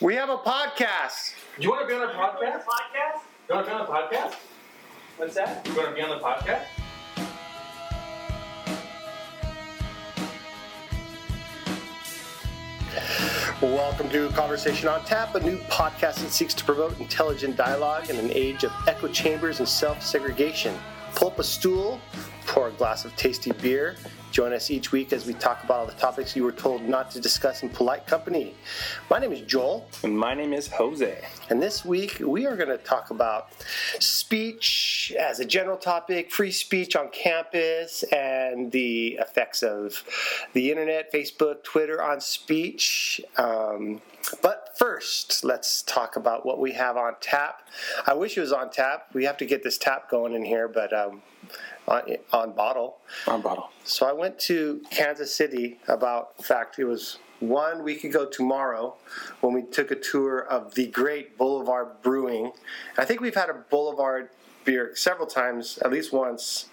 We have a podcast. Do you want to be on a podcast? Podcast? You want to be on the podcast? What's that? You want to be on the podcast? Welcome to Conversation on Tap, a new podcast that seeks to promote intelligent dialogue in an age of echo chambers and self segregation. Pull up a stool, pour a glass of tasty beer. Join us each week as we talk about all the topics you were told not to discuss in polite company. My name is Joel, And my name is Jose. and this week we are going to talk about speech as a general topic, free speech on campus, and the effects of the internet, Facebook, Twitter on speech. Um, but first, let's talk about what we have on tap. I wish it was on tap. We have to get this tap going in here, but um, on, on bottle. On bottle. So I went to Kansas City about, in fact, it was one week ago tomorrow when we took a tour of the great Boulevard Brewing. I think we've had a Boulevard beer several times, at least once.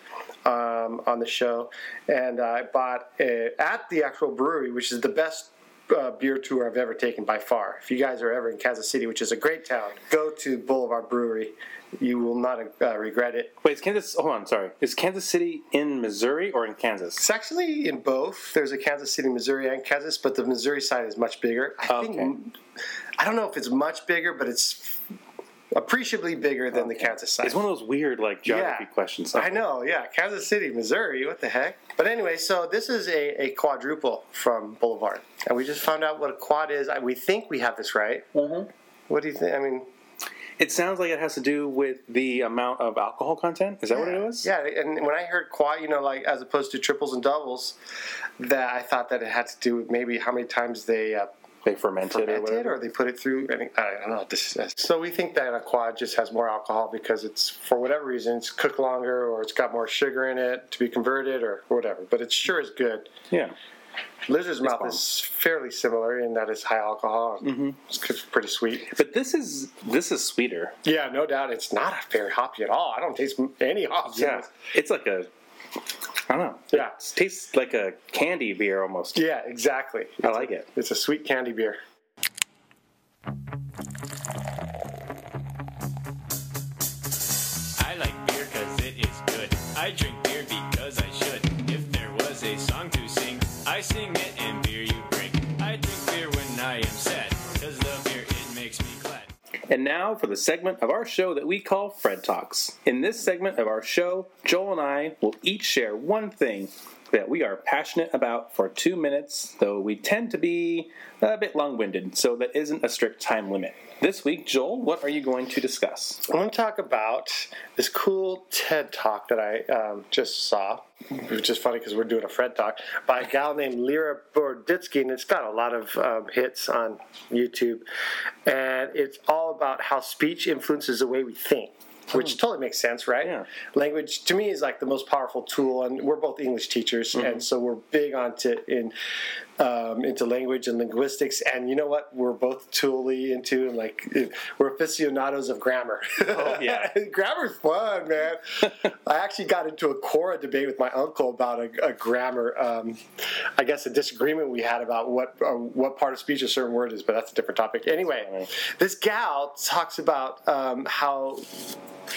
Um, on the show, and I bought a, at the actual brewery, which is the best uh, beer tour I've ever taken by far. If you guys are ever in Kansas City, which is a great town, go to Boulevard Brewery. You will not uh, regret it. Wait, is Kansas? Hold on, sorry. Is Kansas City in Missouri or in Kansas? It's actually in both. There's a Kansas City, Missouri, and Kansas, but the Missouri side is much bigger. I Okay. think I don't know if it's much bigger, but it's appreciably bigger than the Kansas side. It's one of those weird like geography Yeah. questions. I know, yeah, Kansas City, Missouri. What the heck? But anyway, so this is a, a quadruple from Boulevard, and we just found out what a quad is. I, we think we have this right. Mhm. What do you think? I mean, It sounds like it has to do with the amount of alcohol content. Is that what it was? Yeah, and when I heard quad, you know, like as opposed to triples and doubles, that I thought that it had to do with maybe how many times they uh, They fermented, or fermented whatever. or they put it through. I, I don't know. This, so we think that a quad just has more alcohol because it's for whatever reason it's cooked longer or it's got more sugar in it to be converted or whatever. But it sure is good. yeah. Lizard's mouth bomb. is fairly similar in that it's high alcohol. and mm-hmm. It's pretty sweet. But this is this is sweeter. Yeah, no doubt. It's not a very hoppy at all. I don't taste any hops. in Yeah. It's like a. I don't know. Yeah. It tastes like a candy beer almost. Yeah, exactly. I like it. It's a sweet candy beer. And now for the segment of our show that we call Fred Talks. In this segment of our show, Joel and I will each share one thing that we are passionate about for two minutes, though we tend to be a bit long winded, so that isn't a strict time limit. This week, Joel, what are you going to discuss? I want to talk about this cool TED talk that I um, just saw, which is funny because we're doing a Fred talk by a gal named Lera Boroditsky, and it's got a lot of um, hits on YouTube. And it's all about how speech influences the way we think. Which totally makes sense, right? Yeah. Language to me is like the most powerful tool, and we're both English teachers, and so we're big onto in um, into language and linguistics. And you know what? We're both totally into and like we're aficionados of grammar. Oh, yeah. grammar's fun, man. I actually got into a Quora debate with my uncle about a, a grammar. Um, I guess a disagreement we had about what uh, what part of speech a certain word is, but that's a different topic. Anyway, this gal talks about um, how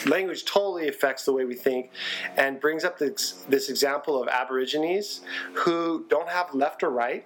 language totally affects the way we think and brings up this, this example of aborigines who don't have left or right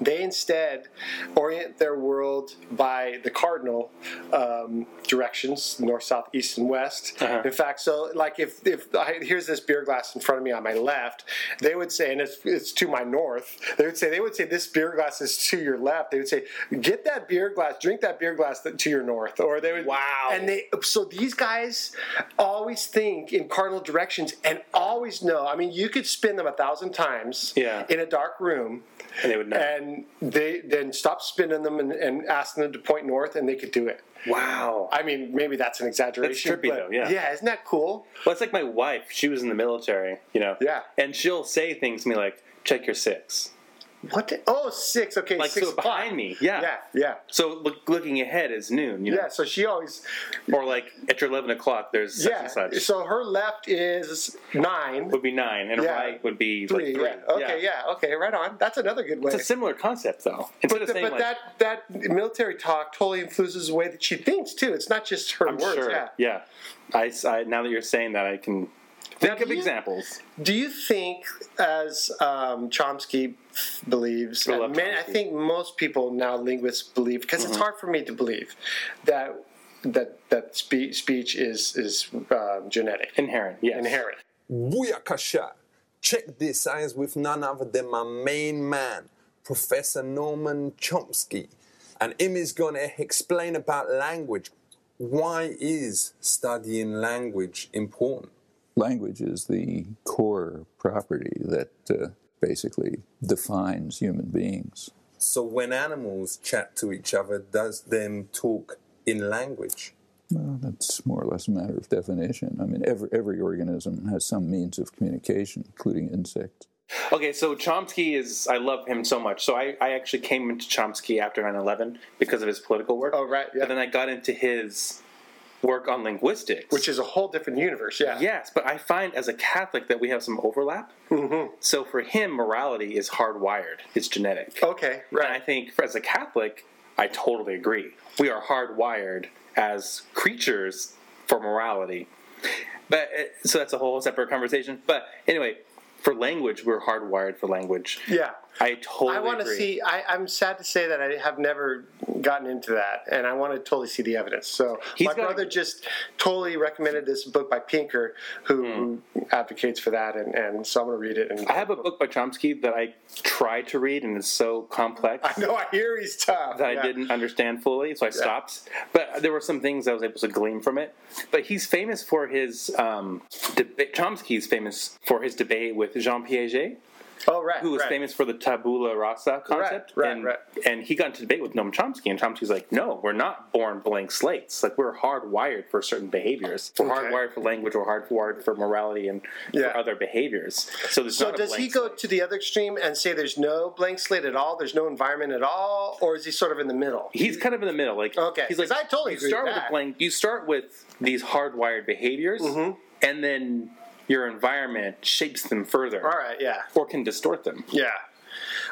they instead orient their world by the cardinal um, directions north south east and west Uh-huh. in fact so like if, if I, here's this beer glass in front of me on my left they would say and it's, it's to my north they would say they would say this beer glass is to your left they would say get that beer glass drink that beer glass to your north or they would Wow. and they so these guys always think in cardinal directions and always know i mean you could spin them a thousand times Yeah. in a dark room And they would know. and they then stop spinning them and, and asking them to point north, and they could do it. wow. I mean, maybe that's an exaggeration. That's trippy, but though, yeah. yeah, isn't that cool? Well, it's like my wife. She was in the military, you know. Yeah. And she'll say things to me like, "Check your six. What? The, oh, six. Okay, Like six so o'clock. behind me. Yeah. Yeah, yeah, So look, looking ahead is noon. You know? yeah. So she always, Or like at your eleven o'clock, there's yeah. So her left is nine. would be nine, and Yeah. right would be Three, like three. yeah. Okay, yeah. Okay, right on. That's another good way. It's a similar concept, though. Instead but the- saying but like, that that military talk totally influences the way that she thinks too. It's not just her I'm words. sure. Yeah. Yeah. I, I- now that you're saying that, I can think do of you- examples. Do you think, as um, Chomsky believes, I love and man, I think most people now linguists believe because Mm-hmm. it's hard for me to believe that that that spe- speech is is um, genetic, Inherent. Yes. inherent. Booyakasha! Check this science with none other than my main man, Professor Norman Chomsky. And him is going to explain about language. Why is studying language important? Language is the core property that uh, basically defines human beings. So when animals chat to each other, does them talk in language? Well, that's more or less a matter of definition. I mean, every, every organism has some means of communication, including insects. Okay, so Chomsky is, I love him so much. So I, I actually came into Chomsky after 9 11 because of his political work. Oh, right, yeah. But then I got into his work on linguistics. Which is a whole different universe. Yeah. Yes, but I find as a Catholic that we have some overlap. Mm-hmm. So for him, morality is hardwired, it's genetic. Okay. And I think for, as a Catholic, I totally agree. We are hardwired as creatures for morality. But uh, so that's a whole separate conversation. But anyway, for language, we're hardwired for language. Yeah. I totally I want to see. I, I'm sad to say that I have never gotten into that, and I want to totally see the evidence. So He's my brother just totally recommended this book by Pinker, who, who advocates for that, and, and so I'm going to read it. And. I have a book by Chomsky that I tried to read, and it's so complex. I know I hear he's tough. that yeah. I didn't understand fully, so I stopped. But there were some things I was able to glean from it. But he's famous for his um, debate. Chomsky's famous for his debate with Jean Piaget, Oh right. who was right. famous for the tabula rasa concept. right, and, right. and he got into debate with Noam Chomsky, and Chomsky's like, "No, we're not born blank slates. Like we're hardwired for certain behaviors. We're Okay. hardwired for language. We're hardwired for morality and Yeah. for other behaviors. So there's So does he go slate. to the other extreme and say there's no blank slate at all? There's no environment at all, or is he sort of in the middle? He's kind of in the middle. Like Okay, he's like, I totally you start with with that. a blank. You start with these hardwired behaviors, Mm-hmm. and then your environment shapes them further, All right. Yeah. or can distort them. Yeah.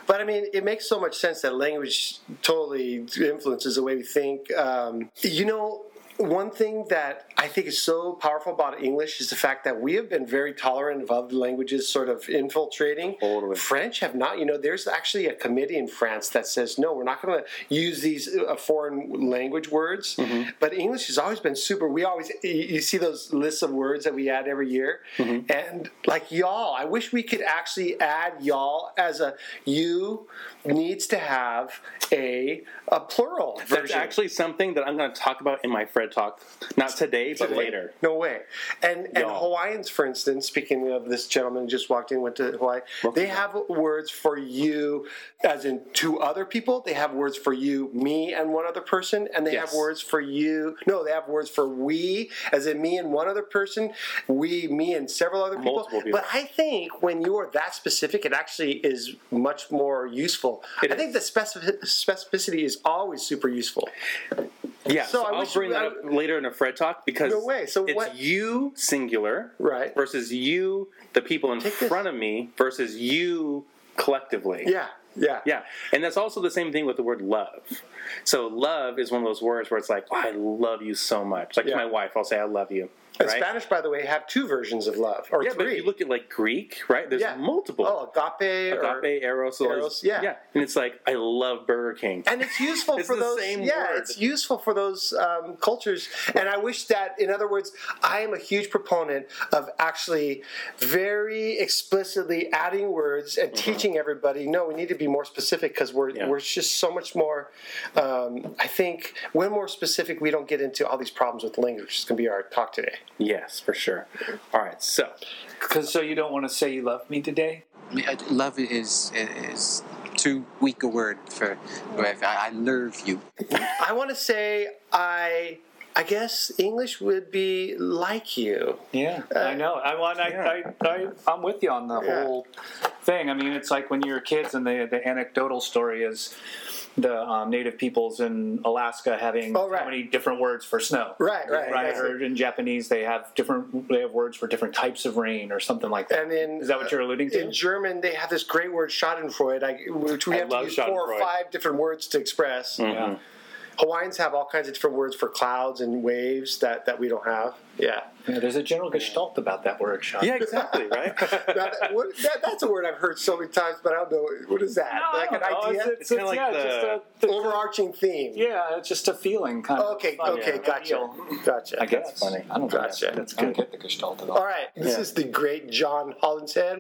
But I mean, it makes so much sense that language totally influences the way we think. Um, you know, one thing that I think is so powerful about English is the fact that we have been very tolerant of other languages sort of infiltrating. Totally. French have not. You know, there's actually a committee in France that says no, we're not going to use these uh, foreign language words. Mm-hmm. But English has always been super. We always you- see those lists of words that we add every year, Mm-hmm. and like y'all. I wish we could actually add y'all as a you needs to have a a plural That's actually something that I'm going to talk about in my Fred talk, not today, but later. No way. And and. Hawaiians, for instance, speaking of this gentleman who just walked in, went to Hawaii, they have words for you, as in two other people. They have words for you, me, and one other person, and they Yes. have words for you. No, they have words for we, as in me and one other person, we, me, and several other people. People. But I think when you are that specific, it actually is much more useful. It I think the specific, specificity is always super useful. Yeah, So so, I'll bring you- that up later in a Fred talk because No way. So it's what- you singular Right. versus you, the people in Take this- front of me, versus you collectively. Yeah, yeah, Yeah, and that's also the same thing with the word love. So love is one of those words where it's like, oh, I love you so much. Like Yeah. to my wife, I'll say I love you. Right? Spanish, by the way, have two versions of love, or yeah, but if you look at like Greek, right? There's yeah. multiple. Oh, agape, or, Agape, eros, Eros, yeah. yeah, and it's like I love Burger King. and it's useful It's for those. same yeah, word. it's useful for those um, cultures. And I wish that, in other words, I am a huge proponent of actually very explicitly adding words and teaching everybody. No, we need to be more specific because we're Mm-hmm. Yeah. we're just so much more. Um, I think when we're specific, we don't get into all these problems with language. Which is going to be our talk today. Yes, for sure. All right, so Because so you don't want to say you love me today? I mean, I- love is is too weak a word for. I, I love you. I want to say I. I guess English would be like you. Yeah, I uh, know. I want. I, Yeah. I, I, I'm with you on the Yeah. whole thing. I mean, it's like when you were kids, and the the anecdotal story is the um, native peoples in Alaska having Oh, right. how many different words for snow. Right, right, right. exactly. Or in Japanese, they have different they have words for different types of rain or something like that. And in is that what you're alluding to? in German, they have this great word Schadenfreude, which we I have to use four or five different words to express. yeah. Hawaiians have all kinds of different words for clouds and waves that, that we don't have. Yeah, yeah, there's a general gestalt about that word, Sean. Yeah, exactly, right? that, what, that, that's a word I've heard so many times, but I don't know what is that. No, like an know. idea, It's, it's, kinda it's- like yeah, the- just a, the- overarching theme. yeah, it's just a feeling kind of. Okay, okay, yeah, gotcha, gotcha. I guess. funny. I don't Gotcha. That's, that's good. I don't get the gestalt at all. All right, this Yeah. is the great John Hollinshead.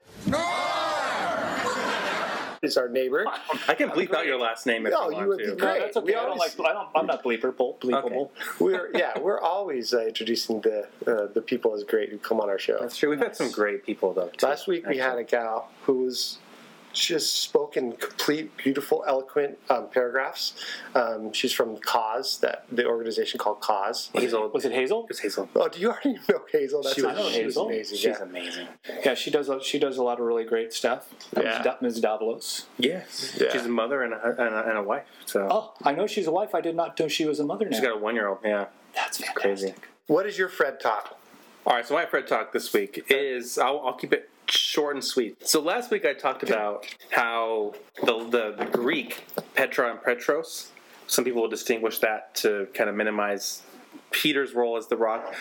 Is our neighbor. I can bleep out your last name if No, you you want would to. be No, great. that's okay. We I don't always- like. I don't. I'm not bleeperable. Bleepable. We're yeah, we're always uh, introducing the uh, the people as great who come on our show. That's true. We've had some great people though. Too, Last week we had a gal who was just spoken complete, beautiful, eloquent um, paragraphs. Um, she's from Cause, that the organization called Cause. Hazel. Was it Hazel? It's Hazel. Oh, do you already know Hazel? That's She was- a- I know she was Hazel. amazing. She's yeah. amazing. Yeah, she does. A, she does a lot of really great stuff. Yeah. Da- Ms. Davlos. Yes. Yeah. She's a mother and a, and a, and a wife. So Oh, I know she's a wife. I did not know she was a mother now. she's got a one year old. Yeah. That's fantastic. Crazy. What is your Fred talk? All right, so my Fred talk this week is I'll, I'll keep it short and sweet. So last week I talked about how the, the Greek Petra and Petros. Some people will distinguish that to kind of minimize Peter's role as the rock,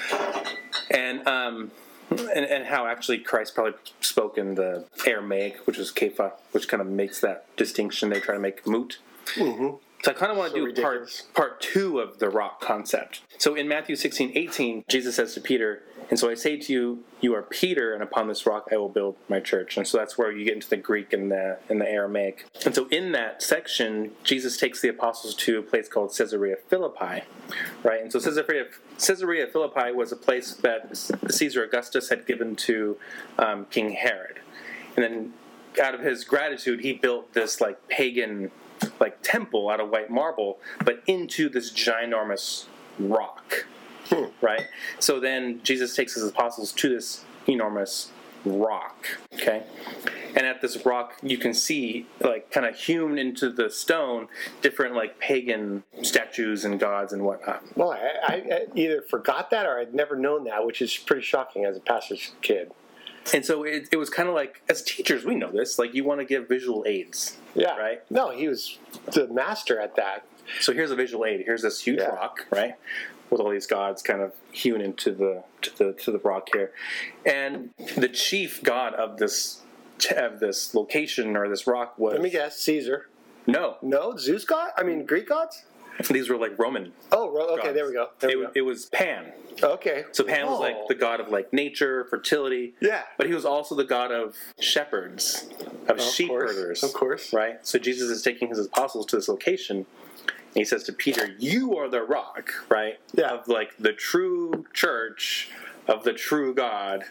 and um, and, and how actually Christ probably spoke in the Aramaic, which is Kepha, which kind of makes that distinction they try to make moot. So I kind of want to So do ridiculous. part part two of the rock concept. So in Matthew 16, 18, Jesus says to Peter, And so I say to you, you are Peter, and upon this rock I will build my church. And so that's where you get into the Greek and the and the Aramaic. And so in that section, Jesus takes the apostles to a place called Caesarea Philippi. Right? And so Caesarea Caesarea Philippi was a place that Caesar Augustus had given to um, King Herod. And then out of his gratitude, he built this like pagan like temple out of white marble, but into this ginormous rock. Right? So then Jesus takes his apostles to this enormous rock. Okay? And at this rock you can see like kind of hewn into the stone different like pagan statues and gods and whatnot. Well, I, I, either forgot that or I'd never known that, which is pretty shocking as a pastor's kid. And so it, it was kind of like, as teachers, we know this. Like, you want to give visual aids, Yeah. right? No, he was the master at that. So here's a visual aid. Here's this huge Yeah. rock, right, with all these gods kind of hewn into the to the to the rock here, and the chief god of this of this location or this rock was Let me guess, Caesar. no. No, Zeus god? I mean, Greek gods? These were like Roman. Oh, okay, gods. there we go. There it, we was- it was Pan. Okay. So Pan was Oh. like the god of like nature, fertility. Yeah. But he was also the god of shepherds, of, Of sheep course, herders. of course. Right? So Jesus is taking his apostles to this location. He says to Peter, You are the rock, right? Yeah. Of like the true church of the true God,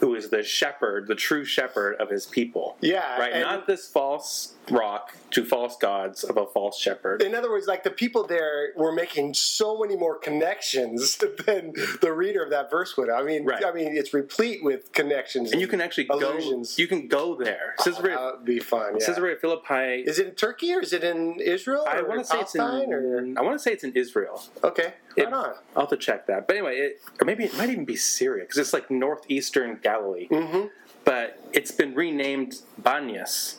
who is the shepherd, the true shepherd of his people. Yeah, Right? Not this false rock to false gods of a false shepherd. In other words, like the people there were making so many more connections than the reader of that verse would. I mean, Right. I mean, it's replete with connections. and you can actually allusions. go you can go there. Oh, Caesarea, that would be fun. Yeah. Caesarea Philippi Is it in Turkey or is it in Israel? I want to say it's in. Or I want to say it's in Israel. okay, It- right on. I'll have to check that. But anyway, it, or maybe it might even be Syria because it's like northeastern Galilee. Mm-hmm. But it's been renamed Banyas,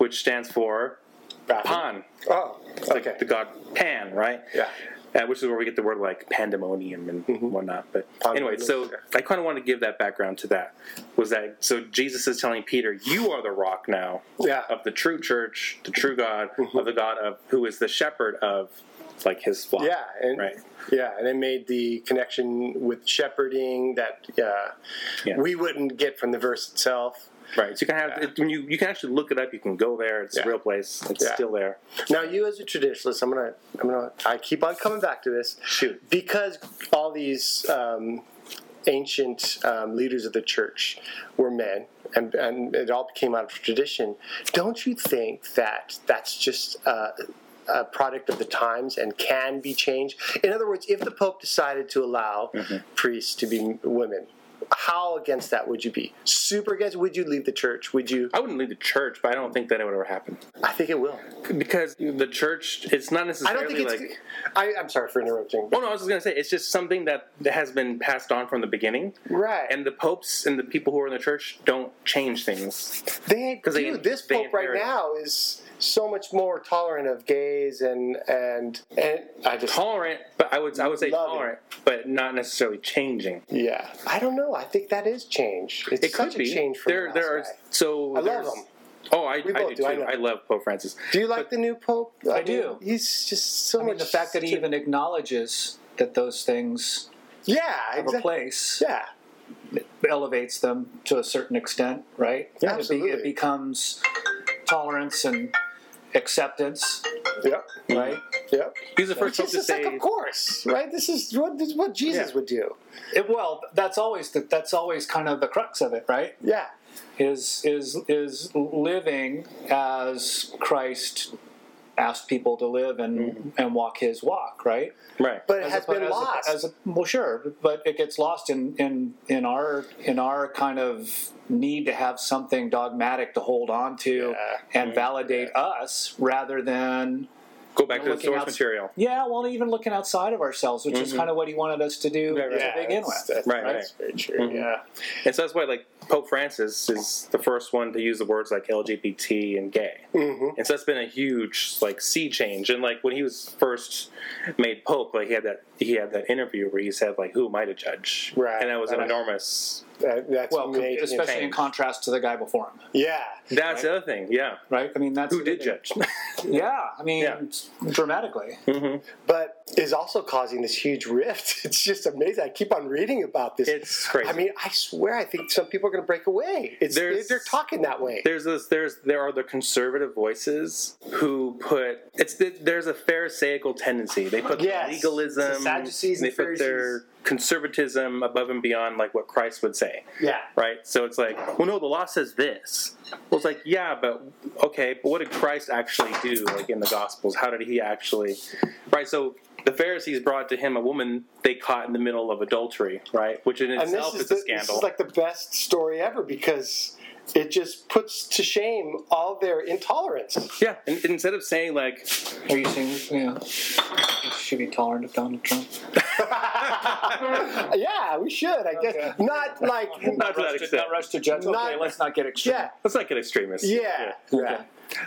which stands for Pan, Oh, okay. the god Pan, right? Yeah. Uh, which is where we get the word like pandemonium and whatnot. But anyway, so. I kind of want to give that background to that. Was that so? Jesus is telling Peter, "You are the rock now Yeah. of the true church, the true God, of the God of who is the shepherd of like His flock." Yeah, and Right. yeah, and it made the connection with shepherding that uh, Yeah. we wouldn't get from the verse itself. Right. So you can have it, when you you can actually look it up. You can go there. It's Yeah. a real place. It's Yeah. still there. Now, you as a traditionalist, I'm gonna, I'm gonna, I keep on coming back to this. Shoot. because all these um, ancient um, leaders of the church were men, and, and it all came out of tradition. Don't you think that that's just uh, a product of the times and can be changed? In other words, if the Pope decided to allow priests to be women, how against that would you be? Super against? Would you leave the church? Would you? I wouldn't leave the church, but I don't think that it would ever happen I think it will. because the church. It's not necessarily. I don't think it's. like. I, I'm sorry for interrupting. Well, no, I was just gonna say it's just something that has been passed on from the beginning, Right. and the popes and the people who are in the church don't change things. They dude, this they pope right now is so much more tolerant of gays and and and I just Tolerant, but I would I would say tolerant, but not necessarily changing. yeah. I don't know. I think that is change. It's It such could be. a change from there, the there are guy. so. I love there's- him. Oh, I, We I do do, too. I. I, love Pope Francis. Do you like the new pope? I mean, do. He's just so I mean, the fact that he even acknowledges that those things yeah have a place Yeah. elevates them to a certain extent, right? Yeah, It be- absolutely. It, becomes tolerance and acceptance, Yep. right? Yep. He's the first It's pope just to it's like, of course, right? This is what this is what Jesus Yeah. would do. It, well, that's always the, that's always kind of the crux of it, right? Yeah. Is is is living as Christ asked people to live and and walk His walk, right? Right. But it As has oppo- been as a- lost. as a- well, sure, but it gets lost in, in in our in our kind of need to have something dogmatic to hold on to Yeah. Mm-hmm. and validate us, rather than Go back to the looking source outs- material. yeah, well, even looking outside of ourselves, which is kind of what he wanted us to do Mm-hmm. Right, right. to yeah, begin that's, with. That's, Right, that's very true. Mhm. Yeah. And so that's why, like, Pope Francis is the first one to use the words like LGBT and gay. Mm-hmm. And so that's been a huge, like, sea change. And, like, when he was first made Pope, like, he had that he had that interview where he said, like, who am I to judge? Right, And that was an enormous. That, that's Well, made especially in contrast to the guy before him, Yeah. That's the other thing, yeah. right? I mean, that's Who did judge? Yeah, I mean, Yeah. dramatically. Mm-hmm. but is also causing this huge rift. It's just amazing. I keep on reading about this. It's crazy. I mean, I swear, I think some people are going to break away. It's There's- they're talking that way. There's this. There's there are the conservative voices who put it's there's a pharisaical tendency. They put Yes. legalism. The Sadducees they put their conservatism above and beyond like what Christ would say. Yeah. Right. So it's like, well, no, the law says this. Well, it's like, yeah, but okay, but what did Christ actually do? Like in the Gospels, how did he actually? Right. So. The Pharisees brought to him a woman they caught in the middle of adultery, right? Which in itself is, is, the, a this is like the best story ever because it just puts to shame all their intolerance. yeah, and instead of saying like, Are you saying, yeah, should be tolerant of Donald Trump? yeah, we should. I guess Okay. not like Not to that rush to, extent. not rush to judge. Not- okay, let's not get extreme. yeah, let's not get extremists. yeah, yeah.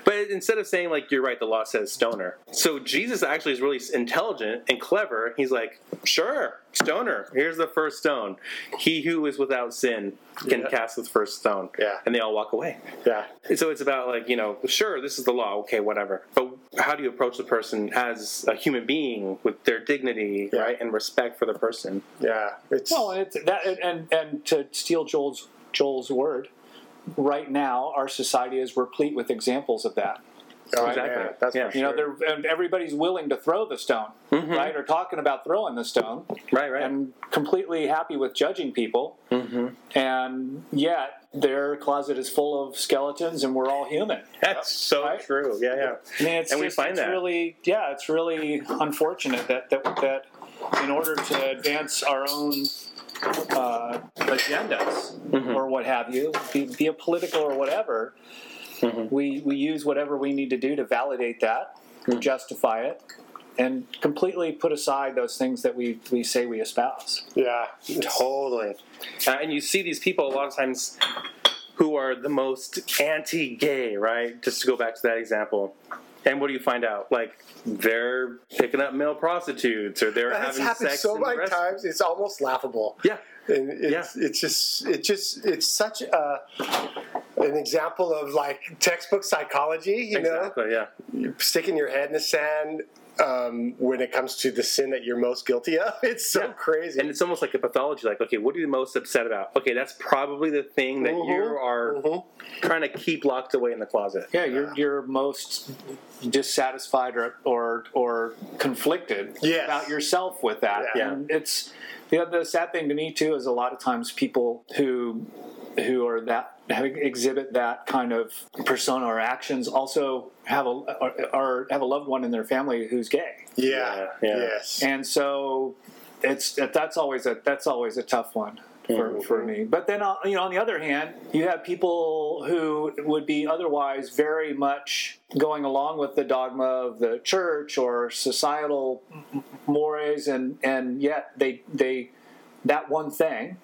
But instead of saying like you're right, the law says stoner. So Jesus actually is really intelligent and clever. He's like, sure, stoner. Here's the first stone. He who is without sin can Yeah. cast the first stone. Yeah. And they all walk away. yeah. So it's about like you know, sure, this is the law. Okay, whatever. But how do you approach the person as a human being with their dignity, Yeah. right, and respect for the person? Yeah, it's Well, and it's that, and, and and to steal Joel's Joel's word, right now our society is replete with examples of that. Oh, exactly. yeah, that's Yeah. You know, they're and everybody's willing to throw the stone, right? Or talking about throwing the stone, Right, right. and completely happy with judging people, and yet their closet is full of skeletons, and we're all human. That's so Right? true. Yeah, yeah. I mean, it's And we find it's that. really, yeah, it's really unfortunate that that that in order to advance our own uh, agendas Mm-hmm. or what have you, be, be it political or whatever, Mm-hmm. we we use whatever we need to do to validate that, Mm-hmm. justify it, and completely put aside those things that we we say we espouse. yeah, Totally. Uh, and you see these people a lot of times who are the most anti-gay, right? Just to go back to that example. And what do you find out? Like they're picking up male prostitutes, or they're That's having happened sex so in many rest- times. It's almost laughable. Yeah, and it's, it's just it's just it's such a an example of like textbook psychology you exactly. Yeah, know You're sticking your head in the sand um, when it comes to the sin that you're most guilty of it's so Yeah. crazy and it's almost like a pathology. Like, okay, what are you most upset about? Okay, that's probably the thing that you Mhm, are mhm. trying to keep locked away in the closet. Yeah, you're you're most dissatisfied or or, or conflicted Yes. about yourself with that. Yeah. And it's the the sad thing to me too is a lot of times people who who are that have, exhibit that kind of persona or actions also have a or, or have a loved one in their family who's gay, yeah, Yeah, yeah. yes and so it's that's always a that's always a tough one. For, for me. But then, uh, you know, on the other hand, you have people who would be otherwise very much going along with the dogma of the church or societal mores, and and yet they they that one thing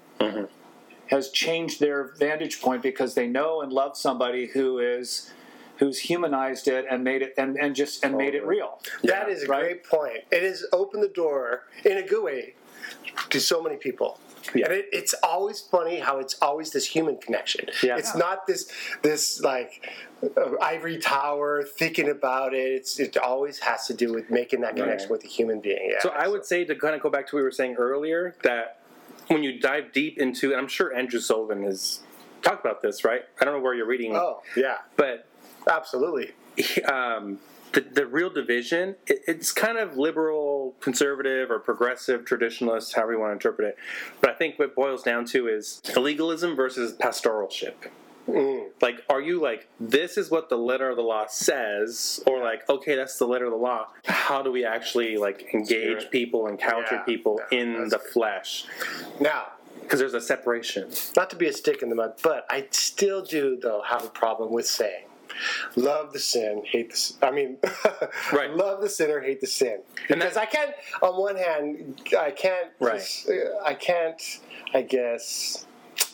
has changed their vantage point because they know and love somebody who is who's humanized it and made it and, and just and made it real. That is a right? great point. It has opened the door in a good way to so many people. And it, it's always funny how it's always this human connection. Yeah. It's not this this like uh, ivory tower thinking about it. It's it always has to do with making that connection with a human being. Yeah. So I would say to kind of go back to what we were saying earlier that when you dive deep into, and I'm sure Andrew Sullivan has talked about this, right? I don't know where you're reading, Oh yeah, but absolutely. um, the, the real division, it, it's kind of liberal, conservative, or progressive, traditionalist, however you want to interpret it. But I think what it boils down to is legalism versus pastoralship. Mm. Like, are you like, this is what the letter of the law says, or like, okay, that's the letter of the law. How do we actually like engage Spirit. people, encounter Yeah, people yeah, in the good. flesh? Now, Because there's a separation. not to be a stick in the mud, but I still do though have a problem with saying. Love the sin, hate the—I mean, Right. love the sinner, hate the sin. Because I can't. On one hand, I can't. Right. just- I can't. I guess.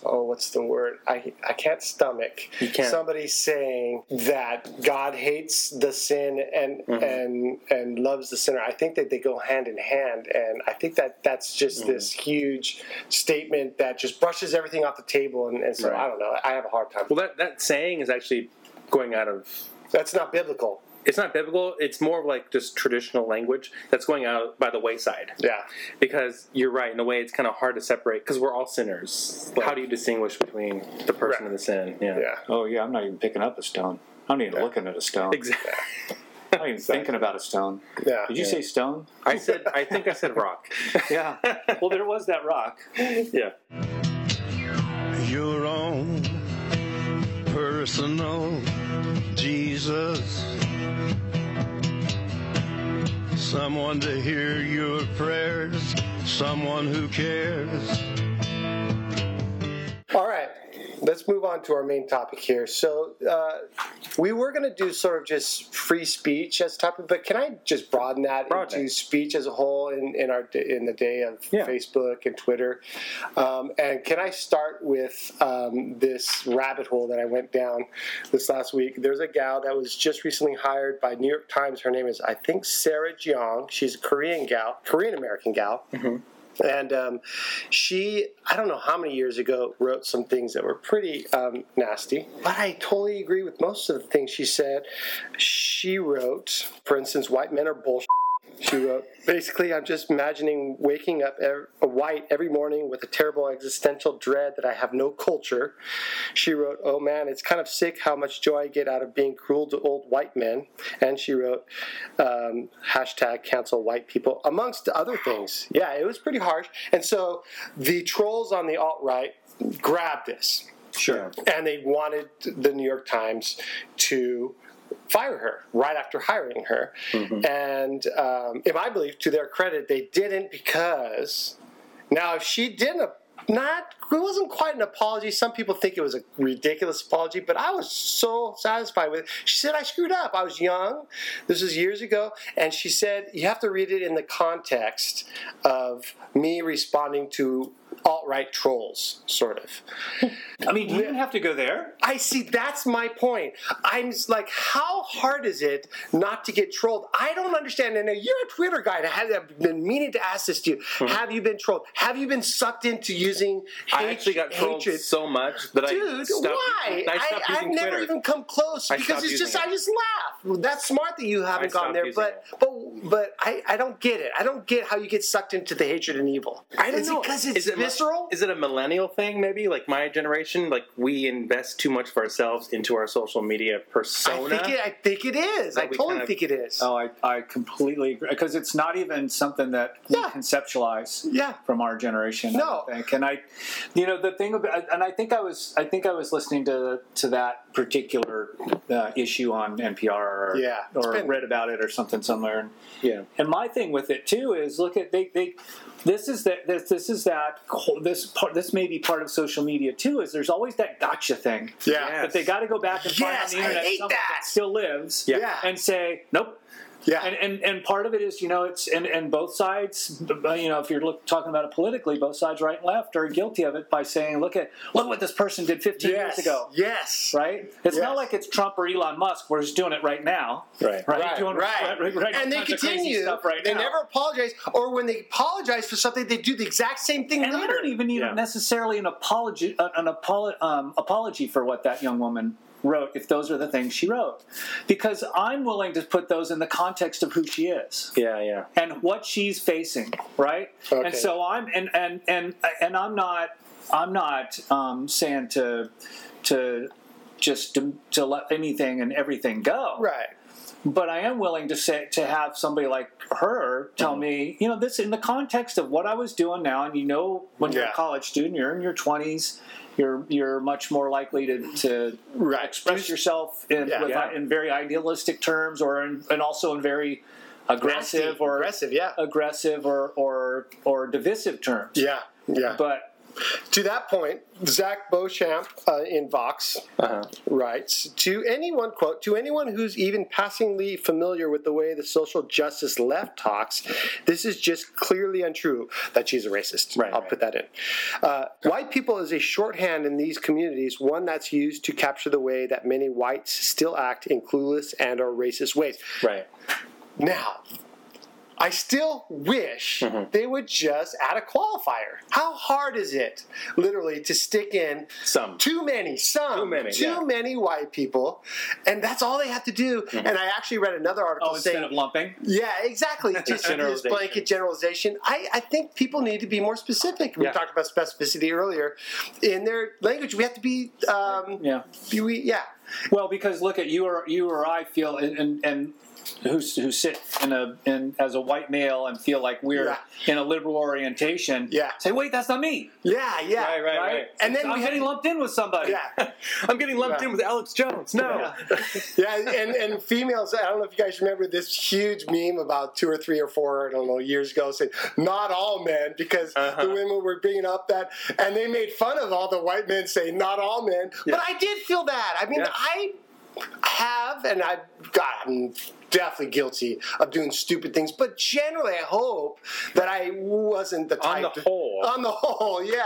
Oh, what's the word? I I can't stomach can't. somebody saying that God hates the sin and Mm-hmm. and and loves the sinner. I think that they go hand in hand, and I think that that's just Mm-hmm. this huge statement that just brushes everything off the table. And, and so Right. I don't know. I have a hard time. Well, that, that saying is actually going out of That's not biblical. it's not biblical. It's more of like just traditional language that's going out by the wayside. Yeah. Because you're right. In a way, it's kind of hard to separate because we're all sinners. How do you distinguish between the person Right. and the sin? Yeah. Yeah. Oh yeah, I'm not even picking up a stone. I'm not even looking at a stone. Exactly. I'm not even thinking about a stone. Yeah. Did you say stone? I said. I think I said rock. Yeah. well, there was that rock. yeah. your own personal Jesus. Someone to hear your prayers, someone who cares. All right, let's move on to our main topic here. So, uh, we were going to do sort of just free speech as topic, but can I just broaden that Broaden into it. speech as a whole in, in our in the day of Yeah. Facebook and Twitter? Um, and can I start with um, this rabbit hole that I went down this last week? There's a gal that was just recently hired by New York Times. Her name is I think Sarah Jeong. She's a Korean gal, Korean American gal. And um, she, I don't know how many years ago, wrote some things that were pretty um, nasty. But I totally agree with most of the things she said. She wrote, for instance, white men are bullshit. She wrote, basically, I'm just imagining waking up ev- a white every morning with a terrible existential dread that I have no culture. She wrote, Oh man, it's kind of sick how much joy I get out of being cruel to old white men. And she wrote, um, hashtag cancel white people, amongst other things. Yeah, it was pretty harsh. And so the trolls on the alt right grabbed this. Sure. And they wanted the New York Times to fire her right after hiring her. And um, in my belief, to their credit, they didn't because now if she didn't. Not, it wasn't quite an apology. Some people think it was a ridiculous apology, but I was so satisfied with it. She said, I screwed up. I was young. This was years ago. And she said, you have to read it in the context of me responding to alt right trolls, sort of. I mean, do you even have to go there? I see. That's my point. I'm like, how hard is it not to get trolled? I don't understand. And uh, you're a Twitter guy. I have been meaning to ask this to you. Hmm. Have you been trolled? Have you been sucked into using I actually got trolled hatred? so much that I Dude, why? I I, have never even come close I because it's just using I just laugh. That's smart that you haven't gone there, but but but I, I don't get it. I don't get how you get sucked into the hatred and evil. I don't is know. it because it's is it, visceral? Is it a millennial thing? Maybe like my generation, like we invest too much of ourselves into our social media I persona. think it, I think it is. I totally kind of- think it is. Oh, I, I completely agree because it's not even something that we conceptualize Yeah. from our generation. I No. don't think. and I, you know, the thing about, and I think I was, I think I was listening to to that particular uh, issue on NPR, or, Yeah, or been- read about it or something somewhere. And, yeah. and my thing with it too is look at they they. This is that this, this is that this part this may be part of social media too is there's always that gotcha thing Yeah. that they got to go back and find on Yes, the internet someone that. that still lives Yeah. and say nope Yeah. and, and and part of it is you know it's and, and both sides you know if you're look, talking about it politically both sides right and left are guilty of it by saying look at look what this person did 15 yes. years ago Yes. right it's not like it's Trump or Elon Musk we're just doing it right now Right. right, Right, doing right. right, right, and they tons of crazy continue. right they now. never apologize, or when they apologize for something, they do the exact same thing and later. don't even need Yeah. necessarily an apology, an apolo- um, apology for what that young woman wrote, if those are the things she wrote, because I'm willing to put those in the context of who she is Yeah, yeah. and what she's facing, right? Okay. And so I'm and and and and I'm not I'm not um, saying to to just to, to let anything and everything go, right. but I am willing to say to have somebody like her tell Mm-hmm. me, you know, this in the context of what I was doing now, and you know, when you're a college student, you're in your twenties, you're you're much more likely to, to Right. express yourself in Yeah. with, Yeah. in very idealistic terms, or in, and also in very aggressive Nasty. or aggressive. Yeah. aggressive or or or divisive terms. Yeah. Yeah. But to that point, Zach Beauchamp uh, in Vox Uh-huh. writes to anyone quote to anyone who's even passingly familiar with the way the social justice left talks this is just clearly untrue that she's a racist Right, i'll right. put that in uh, white people is a shorthand in these communities one that's used to capture the way that many whites still act in clueless and or racist ways Right. now I still wish Mm-hmm. they would just add a qualifier. How hard is it, literally, to stick in Some. too many, some, Too many, yeah. Mm-hmm. many white people, and that's all they have to do. And I actually read another article oh, instead saying, of lumping, yeah, exactly, just this blanket generalization. I, I think people need to be more specific. We Yeah. talked about specificity earlier in their language. We have to be, um, yeah. be- we, yeah, Well, because look at you or you or I feel and and, and who who sit in a in as a white male and feel like we're Yeah. in a liberal orientation. Yeah. Say, wait, that's not me. yeah, yeah, Right, right, Right? right. And then I'm we have getting lumped in with somebody. yeah. I'm getting lumped Yeah. in with Alex Jones. No. Yeah. Yeah, and, and females, I don't know if you guys remember this huge meme about two or three or four, I don't know, years ago saying, not all men, because Uh-huh. the women were bringing up that, and they made fun of all the white men saying, not all men. But I did feel that. I mean. I have, and I, God, I'm definitely guilty of doing stupid things, but generally I hope that I wasn't the type. On the whole. On the whole, yeah.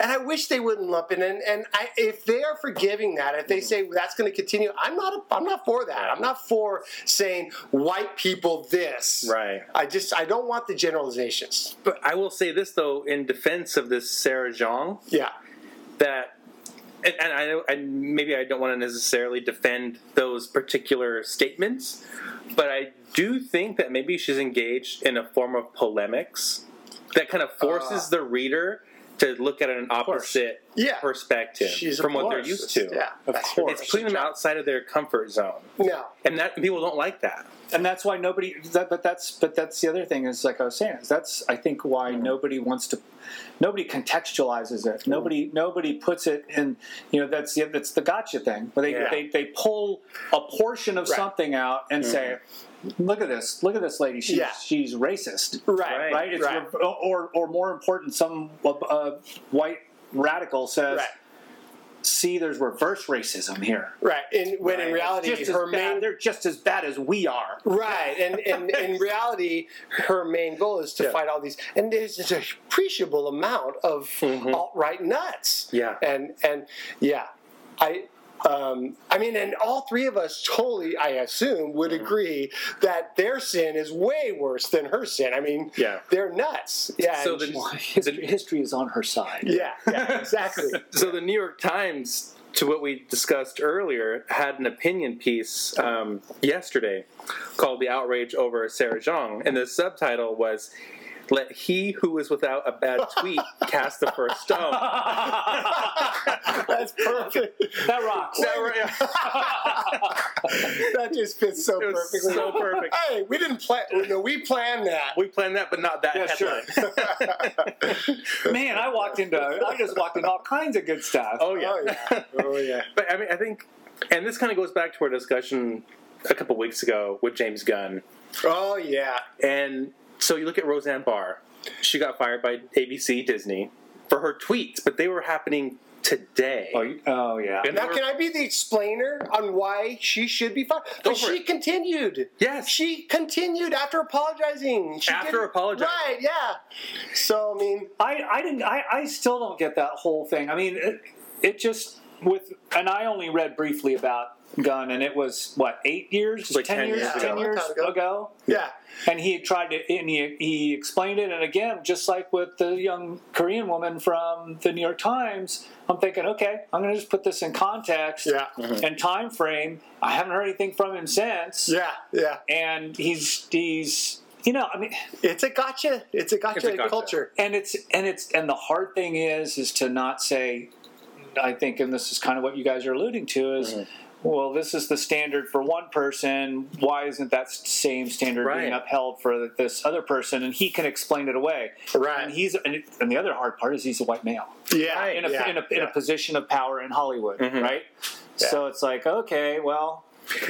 And I wish they wouldn't lump it in. And I, if they are forgiving that, if they Mm-hmm. say that's going to continue, I'm not. I'm not for that. I'm not for saying white people this. Right. I just I don't want the generalizations. But I will say this though, in defense of this Sarah Jeong, Yeah. that and, and I and maybe I don't want to necessarily defend those particular statements, but I do think that maybe she's engaged in a form of polemics that kind of forces the reader to look at an opposite Yeah. perspective She's from what they're used to. Yeah. Of course. It's putting them outside of their comfort zone, No. and that people don't like that. And that's why nobody. That, but that's but that's the other thing is like I was saying is that's I think why mm-hmm. nobody wants to. Nobody contextualizes it. Nobody nobody puts it in. You know that's the that's the gotcha thing. Where they Yeah. they, they pull a portion of Right. something out and say, mm-hmm. "Look at this! Look at this lady. She's Yeah. she's racist." Right. right? It's Right. or or more important, some uh, uh, white radical says, Right. "See, there's reverse racism here." Right. And when in reality, Just her bad- main they're just as bad as we are. Right, and, and in reality, her main goal is to Yeah. fight all these, and there's just an appreciable amount of mm-hmm. alt right nuts. Yeah. and and yeah, I. Um, I mean, and all three of us totally, I assume, would agree that their sin is way worse than her sin. I mean, Yeah. they're nuts. Yeah, So the- she- History, history is on her side. yeah, yeah, exactly. So the New York Times, to what we discussed earlier, had an opinion piece um, yesterday called "The Outrage Over Sarah Jeong," and the subtitle was. Let he who is without a bad tweet cast the first stone. That's perfect. That rocks. that just fits so It was perfectly. so perfect. Hey, we didn't plan. No, we planned that. We planned that, but not that Yeah, sure. Man, I walked into I just walked into all kinds of good stuff. oh yeah. Oh yeah. Oh yeah. But I mean, I think, and this kind of goes back to our discussion a couple weeks ago with James Gunn. Oh yeah. And so you look at Roseanne Barr. She got fired by ABC Disney for her tweets, but they were happening today. Oh, oh yeah. And Now, were- can I be the explainer on why she should be fired? But she it. continued. Yes. She continued after apologizing. She After apologizing. Right, yeah. So, I mean, I, I didn't I, I still don't get that whole thing. I mean it, it just with and I only read briefly about Gunn and it was what eight years, like ten, 10 years, years ten ago. years ago. ago. yeah. And he had tried to and he he explained it and again, just like with the young Korean woman from the New York Times, I'm thinking, okay, I'm gonna just put this in context Yeah. and time frame. I haven't heard anything from him since. Yeah, yeah. And he's he's you know, I mean It's a gotcha. It's a gotcha, It's a gotcha. culture. and it's and it's and the hard thing is is to not say i think and this is kind of what you guys are alluding to is Mm-hmm. Well this is the standard for one person why isn't that same standard being upheld for this other person and he can explain it away Right. and he's and, and the other hard part is he's a white male Yeah. in a, yeah, in, a, in yeah. a position of power in hollywood Mhm. right so it's like okay well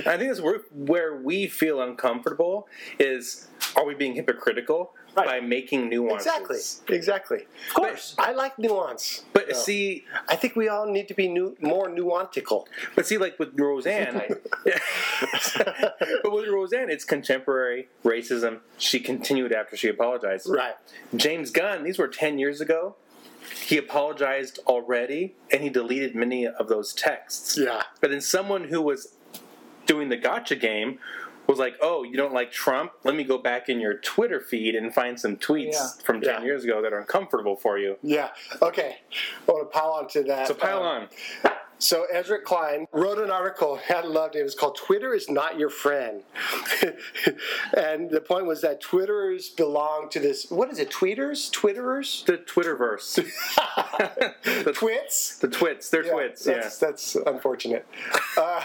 I think that's where we feel uncomfortable is are we being hypocritical Right. by making nuances? Exactly. Exactly. of course I like nuance. But see, I think we all need to be new, more nuantical. but see, like with Roseanne, but with Roseanne, it's contemporary racism. She continued after she apologized. Right. James Gunn, these were ten years ago. He apologized already, and he deleted many of those texts. Yeah. But then someone who was doing the gotcha game was like, "Oh, you don't like Trump? Let me go back in your Twitter feed and find some tweets Yeah. from ten Yeah. years ago that are uncomfortable for you." Yeah. Okay. I want to pile on to that. So pile Um, on. So Ezra Klein wrote an article. I loved it. It was called "Twitter is not your friend," and the point was that Twitterers belong to this. What is it? Tweeters? Twitterers? The Twitterverse. the, Twits? the twits. They're Yeah, twits. Yeah. That's, that's unfortunate. Uh,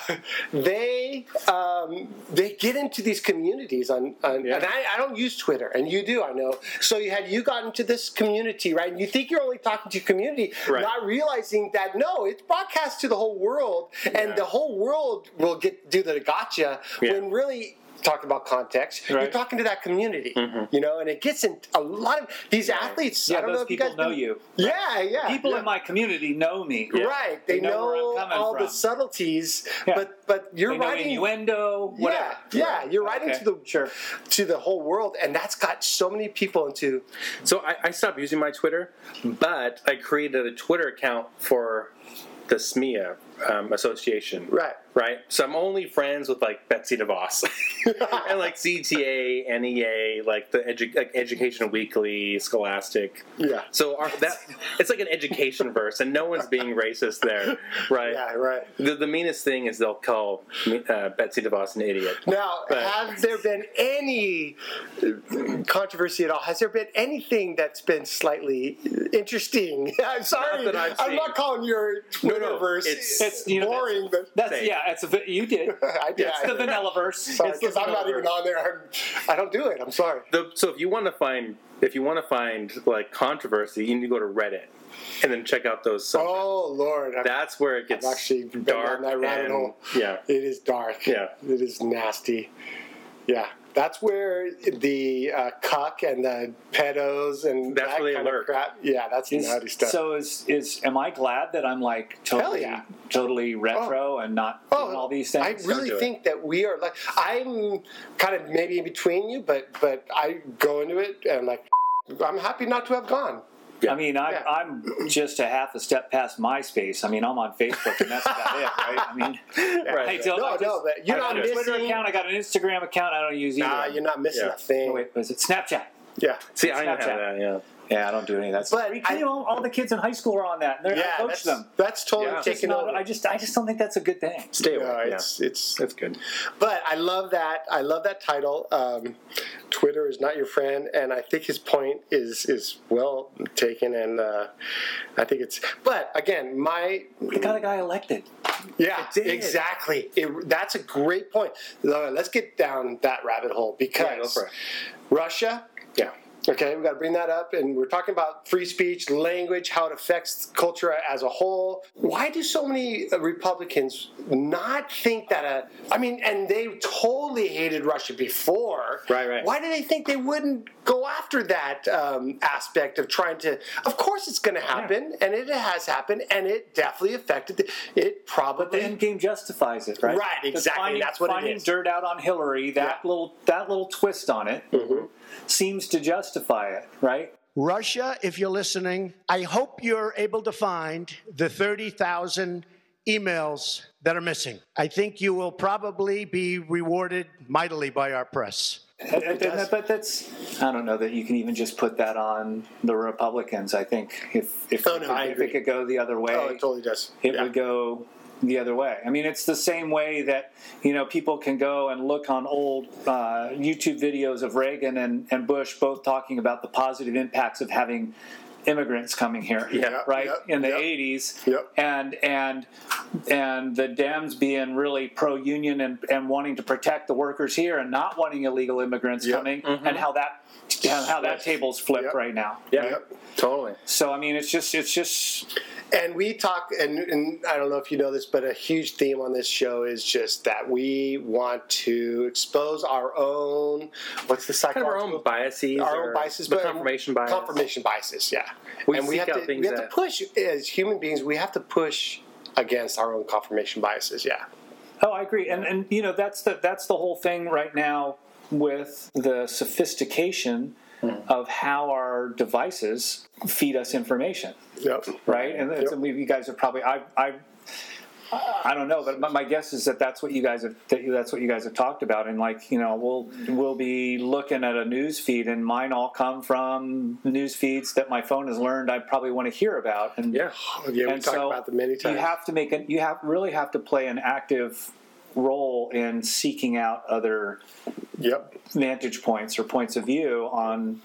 they um, they get into these communities on, on Yeah. and I, I don't use Twitter, and you do, I know. So you had you got into this community, right? And you think you're only talking to your community, Right. not realizing that no, it's broadcast to the whole world, and Yeah. the whole world will get do the gotcha Yeah. when really. Talking about context, you're talking to that community, Mm-hmm. you know, and it gets in a lot of these athletes. yeah I don't know if you people guys know been- you Yeah, yeah. people yeah. in my community know me Right. They, They know know, all the subtleties, Yeah. but but you're they writing innuendo whatever Yeah, yeah, you're writing Okay. to the sure to the whole world, and that's got so many people into. So I, I stopped using my Twitter, but I created a Twitter account for the SMEA um, association. Right. Right. So I'm only friends with like Betsy DeVos and like CTA, NEA, like the edu- like Education Weekly, Scholastic. Yeah. So our, that it's like an education verse, and no one's being racist there, right? Yeah, right. The, the meanest thing is they'll call uh, Betsy DeVos an idiot. Now, But- has there been any controversy at all? Has there been anything that's been slightly interesting? I'm sorry, Not I'm not calling your No, no, Twitterverse it's- It's, you know, boring, but That's Say. yeah. It's a you did. I did. It's the vanilla verse. Sorry, It's the because I'm not even on there. I'm, I don't do it. I'm sorry. The, so if you want to find if you want to find like controversy, you need to go to Reddit and then check out those. subreddits. Oh Lord, I'm, That's where it gets I've actually been dark down that rabbit and- hole. Yeah. It is dark. Yeah. It is nasty. Yeah. That's where the uh, cuck and the pedos and That's that where they kind of lurk. crap. Yeah, that's Is- nutty stuff. So is is am I glad that I'm like totally yeah. totally retro and not doing all these things? Oh, I really do it. think that we are like I'm kind of maybe in between you, but but I go into it and like I'm happy not to have gone. I mean, I'm, Yeah. I'm just a half a step past MySpace. I mean, I'm on Facebook, and that's about it, right? I mean, Right. I don't, No, I just, no, but you're I got not a Twitter account. I got an Instagram account. I don't use either. Nah, you're not missing Yeah. a thing. Oh, wait, was it Snapchat? Yeah. See, I didn't have that. Yeah. Yeah, I don't do any of that. But stuff. you I- know, all the kids in high school are on that. They're, Yeah, I coach that's, them. that's totally Yeah. Taken not- over. I just, I just don't think that's a good thing. Stay away. No, yeah. it's it's good. But I love that. I love that title. Um, Twitter is not your friend, and I think his point is is well taken. And uh, I think it's. But again, my They got a guy elected. yeah, did. exactly. It, that's a great point. Let's get down that rabbit hole because Yeah, go for it. Russia Yeah. Okay, we got to bring that up, and we're talking about free speech, language, how it affects culture as a whole. Why do so many uh, Republicans not think that a? I mean, and they totally hated Russia before. Right, right. Why do they think they wouldn't go after that um, aspect of trying to? Of course, it's going to happen, and it has happened, and it definitely affected. The, it probably the end game justifies it, right? Right, exactly, Finding, that's what it finding is. dirt out on Hillary, that Yeah. Mm-hmm. little that little twist on it, seems to justify it, right? Russia, if you're listening, I hope you're able to find the 30,000 emails that are missing. I think you will probably be rewarded mightily by our press. And- and- and- but that's I don't know that you can even just put that on the Republicans. I think if if, Oh, no, I if it could go the other way, Oh, it totally does. it Yeah. would go the other way. I mean, it's the same way that you know people can go and look on old uh, YouTube videos of Reagan and, and Bush both talking about the positive impacts of having immigrants coming here, Yeah, right yep, in the yep. 80s, Yep. and and and the Dems being really pro-union and, and wanting to protect the workers here and not wanting illegal immigrants coming, and how that how, how that table's flipped Yep. right now. Yeah, Yep. totally. So I mean, it's just it's just And we talk, and, and I don't know if you know this, but a huge theme on this show is just that we want to expose our own, what's the Kind of our psychological own biases, our own biases, the but confirmation bias. confirmation biases, yeah. We and we have to we have to push as human beings. We have to push against our own confirmation biases. Yeah, Oh, I agree, and and you know that's the that's the whole thing right now with the sophistication hmm. of how our devices feed us information, yep. right? And, it's- Yep. we, you guys are probably I I I don't know, but my- my guess is that that's what you guys have that that's what you guys have talked about, and like you know we'll we'll be looking at a news feed, and mine all come from news feeds that my phone has learned I probably want to hear about, and Yeah. Yeah, we and talked so about them many times. You have to make it. You have really have to play an active role in seeking out other yep. vantage points or points of view on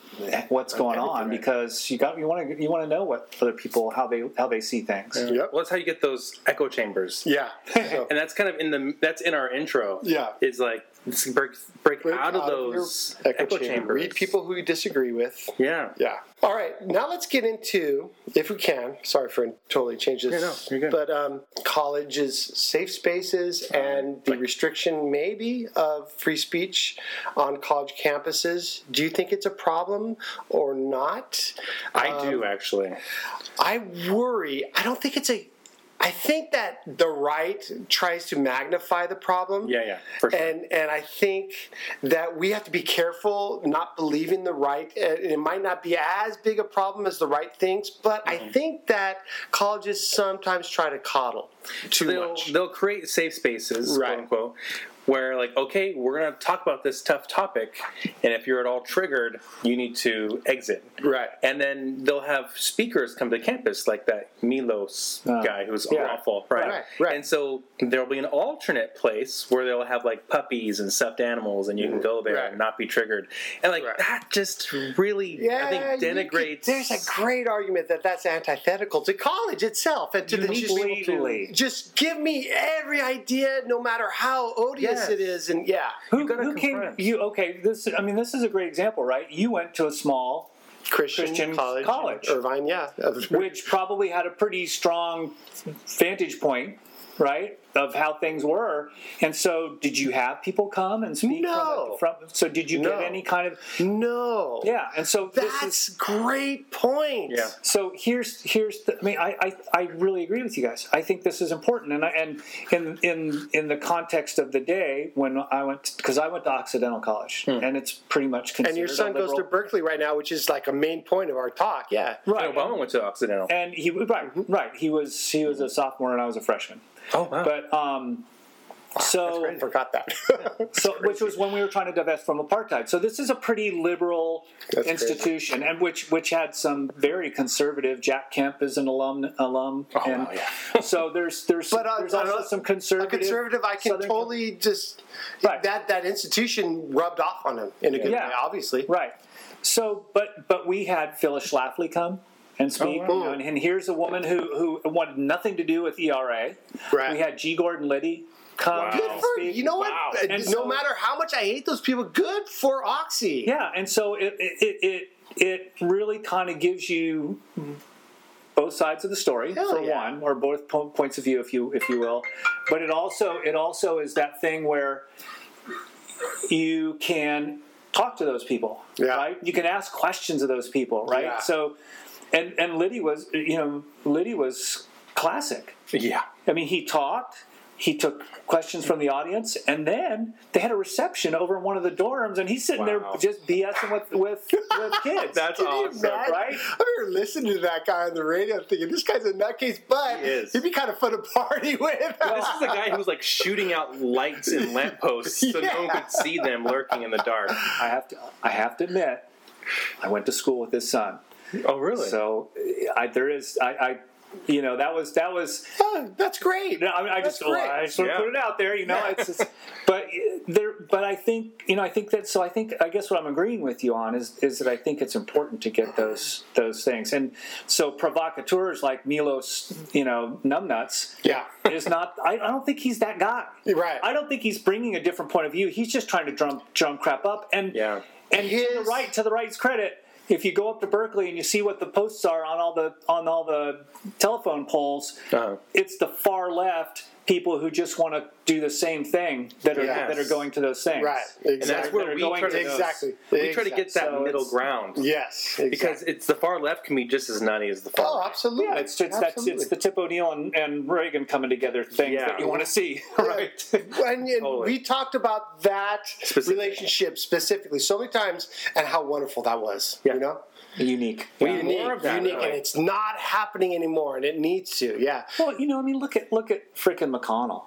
what's going on right. because you got you want to you want to know what other people how they how they see things. Yep. Well, that's how you get those echo chambers. Yeah. So, And that's kind of in the that's in our intro. Yeah. Is like let's break break, break out of your those echo, echo, chamber. chambers. Read people who you disagree with. Yeah. Yeah. All right. Now let's get into, if we can. Sorry for totally changing this. Yeah, no, you're good. But um, colleges, safe spaces, and the restriction maybe of free speech on college campuses. Do you think it's a problem or not? I Um, do actually. I worry. I don't think it's a. I think that the right tries to magnify the problem. Yeah, yeah, for sure. And and I think that we have to be careful not believing the right. It might not be as big a problem as the right thinks, but I Mm-hmm. think that colleges sometimes try to coddle too they'll much. they'll create safe spaces, Right. quote unquote, where like, okay, we're gonna talk about this tough topic, and if you're at all triggered, you need to exit. Right. And then they'll have speakers come to campus, like that Milos Uh, guy who's yeah. awful, right? Right, right. And so there'll be an alternate place where they'll have like puppies and stuffed animals, and you can go there Right. and not be triggered. And like Right. that just really, Yeah, I think, you could- denigrates. there's a great argument that that's antithetical to college itself and to the Completely. Just give me every idea, no matter how odious Yes. it is, and yeah, Who, who came? You okay? This I mean, this is a great example, right? You went to a small, Christian, Christian college, college. Irvine, yeah, which probably had a pretty strong vantage point, right, of how things were. And so, did you have people come and speak? No. From, from, so, did you No. get any kind of? no, Yeah. And so this that's is great point. Yeah. So here's here's the, I mean I, I I really agree with you guys. I think this is important, and I, and in in in the context of the day when I went because I went to Occidental College, hmm. and it's pretty much considered and your son a goes to Berkeley right now, which is like a main point of our talk. Yeah, right. And Obama went to Occidental. and he right right he was he was a sophomore and I was a freshman, oh wow. but um. So, I forgot that. so which was when we were trying to divest from apartheid. So this is a pretty liberal That's institution, and which which had some very conservative. Jack Kemp is an alum alum, Oh, and wow, so there's there's But, uh, there's also uh, some a conservative. conservative, I can Southern- totally just Right. that that institution rubbed off on him in a good Yeah. way. Obviously, right. So, but but we had Phyllis Schlafly come and oh, speak, wow. you know, and, and here's a woman who who wanted nothing to do with ERA. Right. We had G. Gordon Liddy come good for speak. you know what? And no so- matter how much I hate those people, good for Oxy. Yeah, and so it it, it, it it really kind of gives you both sides of the story Hell for yeah. one, or both po- points of view, if you if you will. But it also it also is that thing where you can talk to those people, Yeah. right? You can ask questions of those people, right? Yeah. So, and and Liddy was you know Liddy was classic. Yeah. I mean, he talked. He took questions from the audience, and then they had a reception over in one of the dorms, and he's sitting Wow. there just BSing with with, with kids. That's Can awesome. right? I remember listening to that guy on the radio thinking, this guy's a nutcase, but He is. would be kind of fun to party with. This is the guy who was like shooting out lights and lampposts so no one Yeah. could see them lurking in the dark. I have to. I have to admit, I went to school with his son, Oh, really? so I, there is. I, I, you know, that was that was. Oh, that's great. No, I, mean, I That's just, great. I just want Yeah. to put it out there, you know. Yeah. It's just, but there, but I think, you know, I think that. So I think, I guess what I'm agreeing with you on is, is that I think it's important to get those those things. And so provocateurs like Milos, you know, numbnuts, Yeah. is not. I, I don't think he's that guy. Right. I don't think he's bringing a different point of view. He's just trying to drum drum crap up. And Yeah. and to the right, to the right's credit, if you go up to Berkeley and you see what the posts are on all the on all the telephone poles, Uh-huh. it's the far left people who just want to do the same thing that are Yes. that are going to those things. Right. and that's where That we going try to to those. exactly. we try to get that So middle ground Yes. Exactly. because it's the far left can be just as nutty as the far oh, right. absolutely. Yeah, it's it's that's Absolutely. it's the Tip O'Neill and, and Reagan coming together things Yeah. that you want to see, right? and, and Totally. we talked about that Specifically. relationship specifically so many times and how wonderful that was. Yeah. You know, Unique. We need unique, more of that. unique, really. and it's not happening anymore, and it needs to. Yeah, Well, you know, I mean, look at look at frickin' McConnell.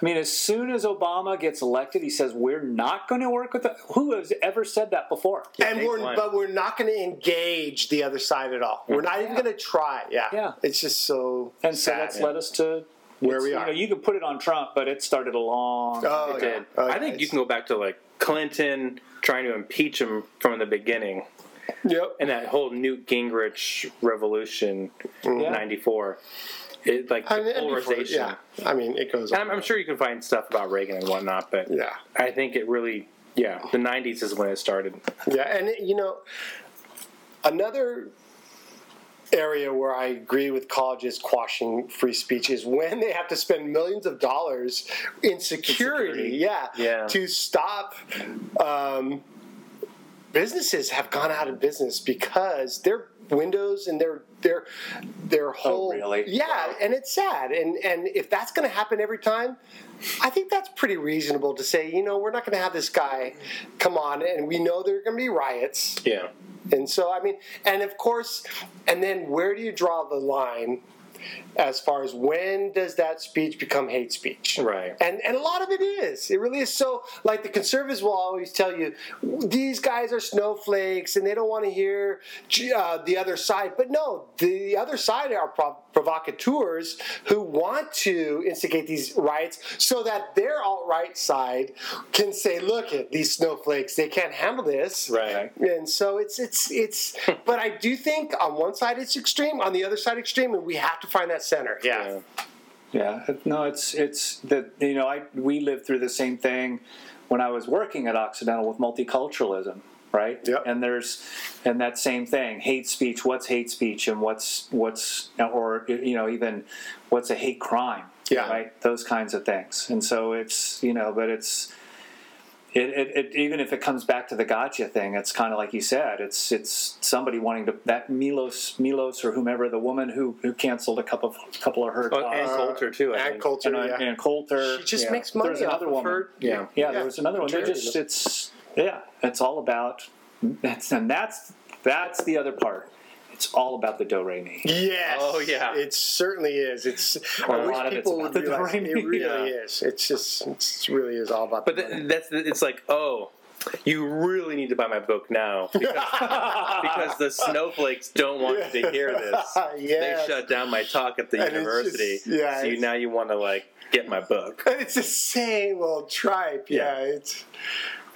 I mean, as soon as Obama gets elected, he says we're not going to work with. The, who has ever said that before? and we're Lynn. but we're not going to engage the other side at all. We're not even going to try. Yeah, Yeah. It's just so And so sad. that's led us to Where we are. you know, you can put it on Trump, but it started a long. Oh, It yeah. did. Oh, I think yeah, you can go back to like Clinton trying to impeach him from the beginning, Yep. and that whole Newt Gingrich revolution, Yeah. '94. It like the I mean, and before- polarization. yeah. I mean, it goes. On. I'm, I'm sure you can find stuff about Reagan and whatnot, but Yeah. I think it really, yeah, the '90s is when it started. Yeah, and it- you know, another area where I agree with colleges quashing free speech is when they have to spend millions of dollars in security, security. yeah, Yeah. to stop. Um, businesses have gone out of business because their windows and their their their oh, whole oh, really? yeah, and it's sad. And and if that's going to happen every time, I think that's pretty reasonable to say. You know, we're not going to have this guy come on, and we know there are going to be riots. Yeah. And so, I mean, and of course, and then where do you draw the line as far as when does that speech become hate speech? Right. And and a lot of it is. It really is. So, like the conservatives will always tell you, these guys are snowflakes and they don't want to hear uh, the other side. But no, the other side are prov- provocateurs who want to instigate these riots so that their alt right side can say, look at these snowflakes, they can't handle this. Right. And so it's it's it's. but I do think on one side it's extreme, on the other side extreme, and we have to find that center. Yeah. Yeah, no, it's it's that you know I we lived through the same thing when I was working at Occidental with multiculturalism, right? Yep. And there's and that same thing, hate speech. What's hate speech, and what's what's or you know even what's a hate crime? Yeah. right. Those kinds of things. And so it's you know, but it's. It, it, it, even if it comes back to the gotcha thing, it's kind of like you said. It's it's somebody wanting to that Milos Milos or whomever the woman who, who canceled a couple of couple of her Oh, and Coulter too. I And think. Coulter, and, uh, yeah. and Coulter. She just yeah. makes money There's another off of her. Yeah. Yeah, there was another one. They just it's yeah, it's all about that's and that's that's the other part. It's all about the do re mi. Yes. Oh, yeah. It certainly is. It's. I A wish lot of it's people about would the realize it do-re-mi. really Yeah. is. It's just. It's really is all about. But the money. that's it's like oh. You really need to buy my book now because, because the snowflakes don't want you to hear this. Yes. They shut down my talk at the And university. just- yeah, so you, now you want to like get my book. And it's the same old tripe. Yeah. Yeah. It's.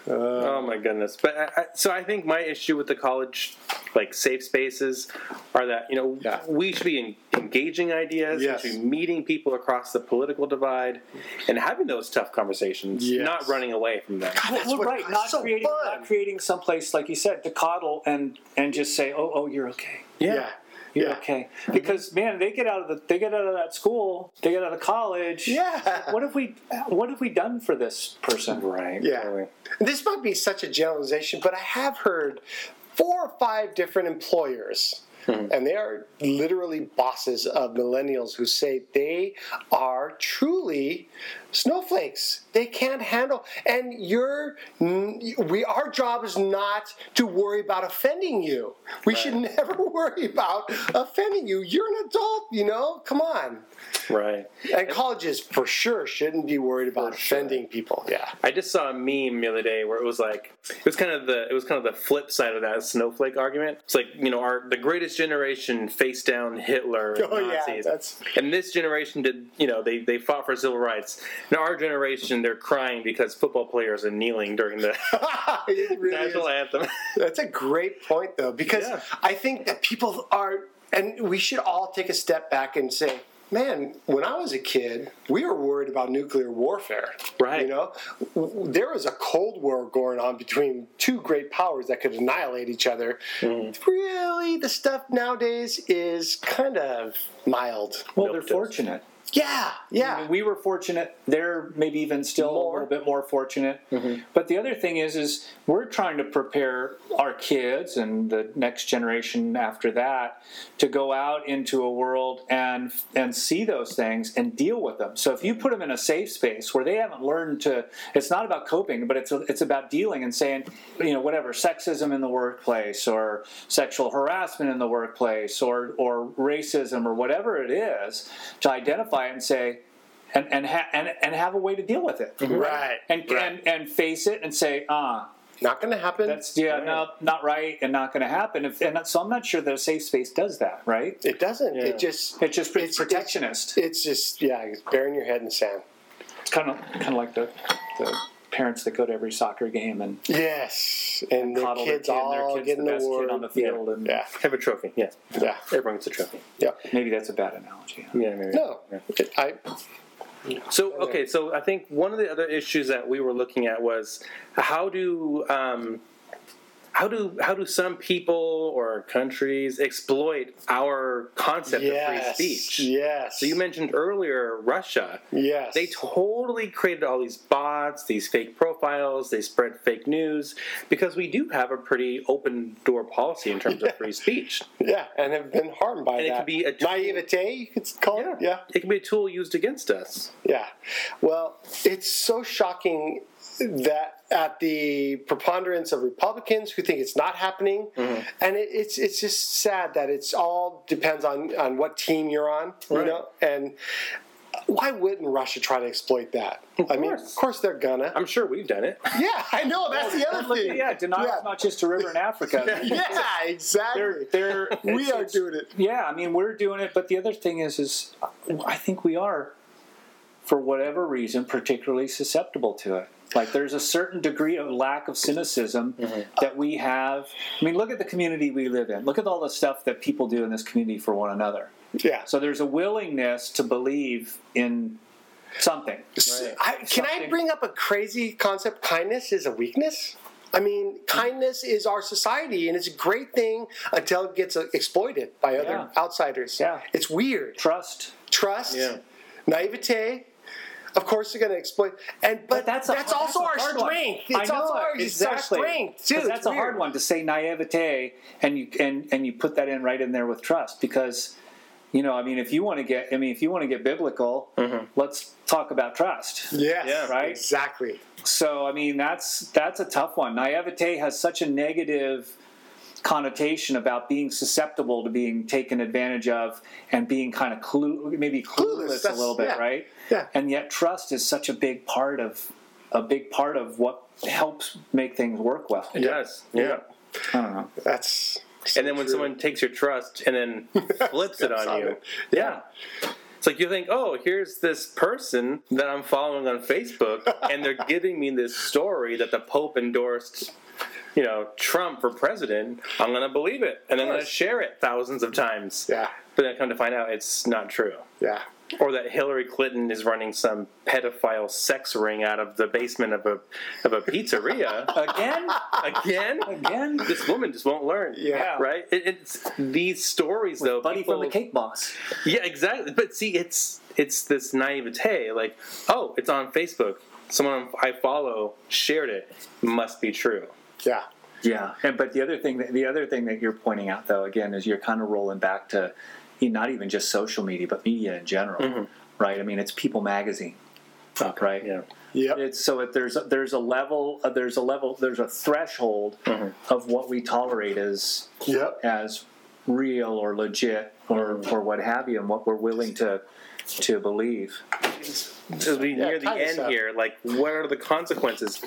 Uh, oh my goodness! But I, I, so I think my issue with the college like safe spaces are that you know Yeah. we should be en- engaging ideas, Yes. we should be meeting people across the political divide, and having those tough conversations, Yes. not running away from them. That's well, what- right, it's not so creating, fun. not creating someplace like you said to coddle and and just say, oh, oh, you're okay. Yeah. You're Yeah. okay. Because man, they get out of the they get out of that school, they get out of college. Yeah. What have we what have we done for this person? Right. Yeah. totally. This might be such a generalization, but I have heard four or five different employers, hmm. and they are literally bosses of millennials who say they are truly snowflakes. They can't handle, and you're we. Our job is not to worry about offending you. We should never worry about offending you. You're an adult, you know. Come on. Right. And colleges for sure shouldn't be worried about offending people. Yeah. I just saw a meme the other day where it was like it was kind of the it was kind of the flip side of that snowflake argument. It's like you know our the greatest generation faced down Hitler and Oh, yeah, Nazis, that's- and this generation did you know they they fought for civil rights. Now our generation they're crying because football players are kneeling during the really national is. anthem. That's a great point, though, because Yeah. I think that people are, and we should all take a step back and say, man, when I was a kid, we were worried about nuclear warfare. Right. You know, there was a Cold War going on between two great powers that could annihilate each other. Mm-hmm. Really, the stuff nowadays is kind of mild. Well, they're fortunate. Yeah, yeah. I mean, we were fortunate. They're maybe even still a little bit more fortunate. Mm-hmm. But the other thing is, is we're trying to prepare our kids and the next generation after that to go out into a world and and see those things and deal with them. So if you put them in a safe space where they haven't learned to, it's not about coping, but it's it's about dealing and saying, you know, whatever sexism in the workplace or sexual harassment in the workplace or or racism or whatever it is, to identify it and say and and, ha- and and have a way to deal with it, Right, And right. and and face it and say, ah, Not going to happen. that's yeah, no, not right, and not going to happen. If, and so I'm not sure that a safe space does that, right? it doesn't. Yeah. It just. it just it's, It's- protectionist. It's just yeah, it's burying your head in the sand. It's kind of kind of like the the parents that go to every soccer game and Yes, and the coddle their kids kid, and their all kid's getting the best award kid on the field, and Yeah, Have a trophy, yeah. yeah, Everyone gets a trophy. yeah. maybe that's a bad analogy. Yeah, maybe. No, it, I So okay, so I think one of the other issues that we were looking at was how do um, how do how do some people or countries exploit our concept yes, of free speech? yes. So you mentioned earlier Russia. yes. They totally created all these bots, these fake profiles. They spread fake news because we do have a pretty open door policy in terms of free speech. yeah, and have been harmed by And it that. could be a tool- naivete. You could call it. Yeah, It can be a tool used against us. yeah. Well, it's so shocking that at the preponderance of Republicans who think it's not happening, Mm-hmm. and it, it's it's just sad that it's all depends on on what team you're on, you know, and. Why wouldn't Russia try to exploit that? I mean, course. of course they're gonna. I'm sure we've done it. Yeah, I know. That's the other thing. yeah, denial is not just a river in Africa. yeah, exactly. They're, they're, we are doing it. Yeah, I mean we're doing it, but the other thing is, is I think we are, for whatever reason, particularly susceptible to it. Like there's a certain degree of lack of cynicism that we have. I mean, look at the community we live in. Look at all the stuff that people do in this community for one another. Yeah. So there's a willingness to believe in something. I, can I bring up a crazy concept? Kindness is a weakness. I mean, kindness is our society, and it's a great thing until it gets uh, exploited by other Yeah. outsiders. Yeah. It's weird. Trust. Trust, Yeah. naivete. Of course, they're going to exploit, and but, that's, a- also a our hard one. strength. I It's know also our, it's our exactly. strength too. 'Cause It's that's a hard one to say naivete, and you and and you put that in right in there with trust because. You know, I mean, if you want to get, I mean, if you want to get biblical, mm-hmm. let's talk about trust. Yes, Yeah. Right? Exactly. So, I mean, that's that's a tough one. Naivete has such a negative connotation about being susceptible to being taken advantage of and being kind of clue, maybe Clueless, clueless, a little bit, yeah. right? Yeah. And yet, trust is such a big part of a big part of what helps make things work well. It does. Yeah. I don't know. That's And then when someone takes your trust and then flips it on on you, it. yeah. It's like you think, oh, here's this person that I'm following on Facebook, and they're giving me this story that the Pope endorsed you know, Trump for president, I'm going to believe it, and then I'm going to share it thousands of times. Yeah. But then I come to find out it's not true. Yeah. Or that Hillary Clinton is running some pedophile sex ring out of the basement of a of a pizzeria Again? again. Again? This woman just won't learn. Yeah. Right. It, it's these stories though. Buddy people, from the Cake Boss. Yeah, exactly. But see, it's it's this naivete. Like, oh, it's on Facebook. Someone I follow shared it. Must be true. Yeah. Yeah, and but the other thing that the other thing that you're pointing out though again is you're kind of rolling back to not even just social media but media in general, mm-hmm. right? I mean, it's People Magazine, right? Yeah. Yep. It's so if there's there's a level uh, there's a level there's a threshold mm-hmm. of what we tolerate as Yep. as real or legit or mm-hmm. or what have you, and what we're willing to to believe. As we Yeah, near the end here, like what are the consequences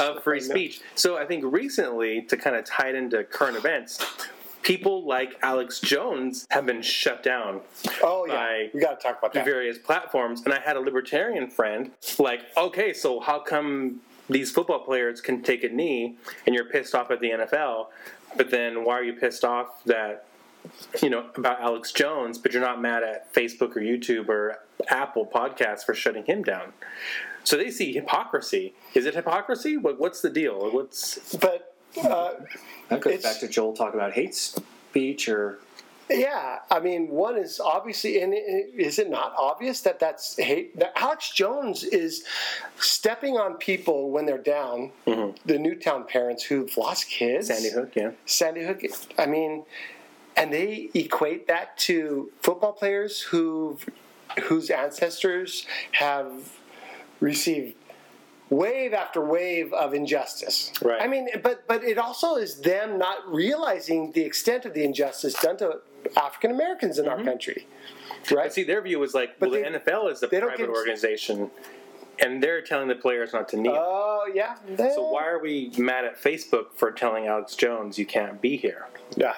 of free speech? So I think recently, to kind of tie it into current events, people like Alex Jones have been shut down Oh yeah. by we got to talk about that. various platforms. And I had a libertarian friend like, okay, so how come these football players can take a knee and you're pissed off at the NFL, but then why are you pissed off that you know about Alex Jones, but you're not mad at Facebook or YouTube or Apple Podcasts for shutting him down? So they see hypocrisy. Is it hypocrisy? What, what's the deal? What's But uh, That goes back to Joel talking about hate speech or yeah, I mean, one is obviously, and it- is it not obvious that that's hate? That Alex Jones is stepping on people when they're down. The Newtown parents who've lost kids. Sandy Hook? Yeah. Sandy Hook. I mean, and they equate that to football players who whose ancestors have received wave after wave of injustice. Right. I mean, but but it also is them not realizing the extent of the injustice done to African Americans in our mm-hmm. country. Right. But see, their view was like, But well, they- the NFL is a they private organization, and they're telling the players not to kneel. Oh yeah. So why are we mad at Facebook for telling Alex Jones you can't be here? Yeah.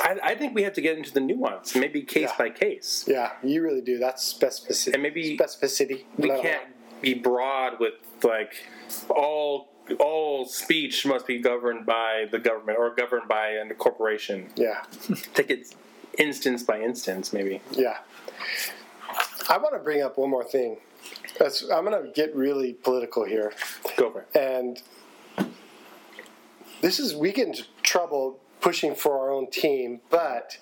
I, I think we have to get into the nuance, maybe case Yeah. by case. Yeah. You really do. That's specificity. And maybe specificity. We Blah, blah, can't be broad with like all all speech must be governed by the government or governed by a corporation. Yeah. Take it instance by instance, maybe. Yeah. I want to bring up one more thing. That's, I'm going to get really political here. Go for it. And this is, we get into trouble pushing for our own team, but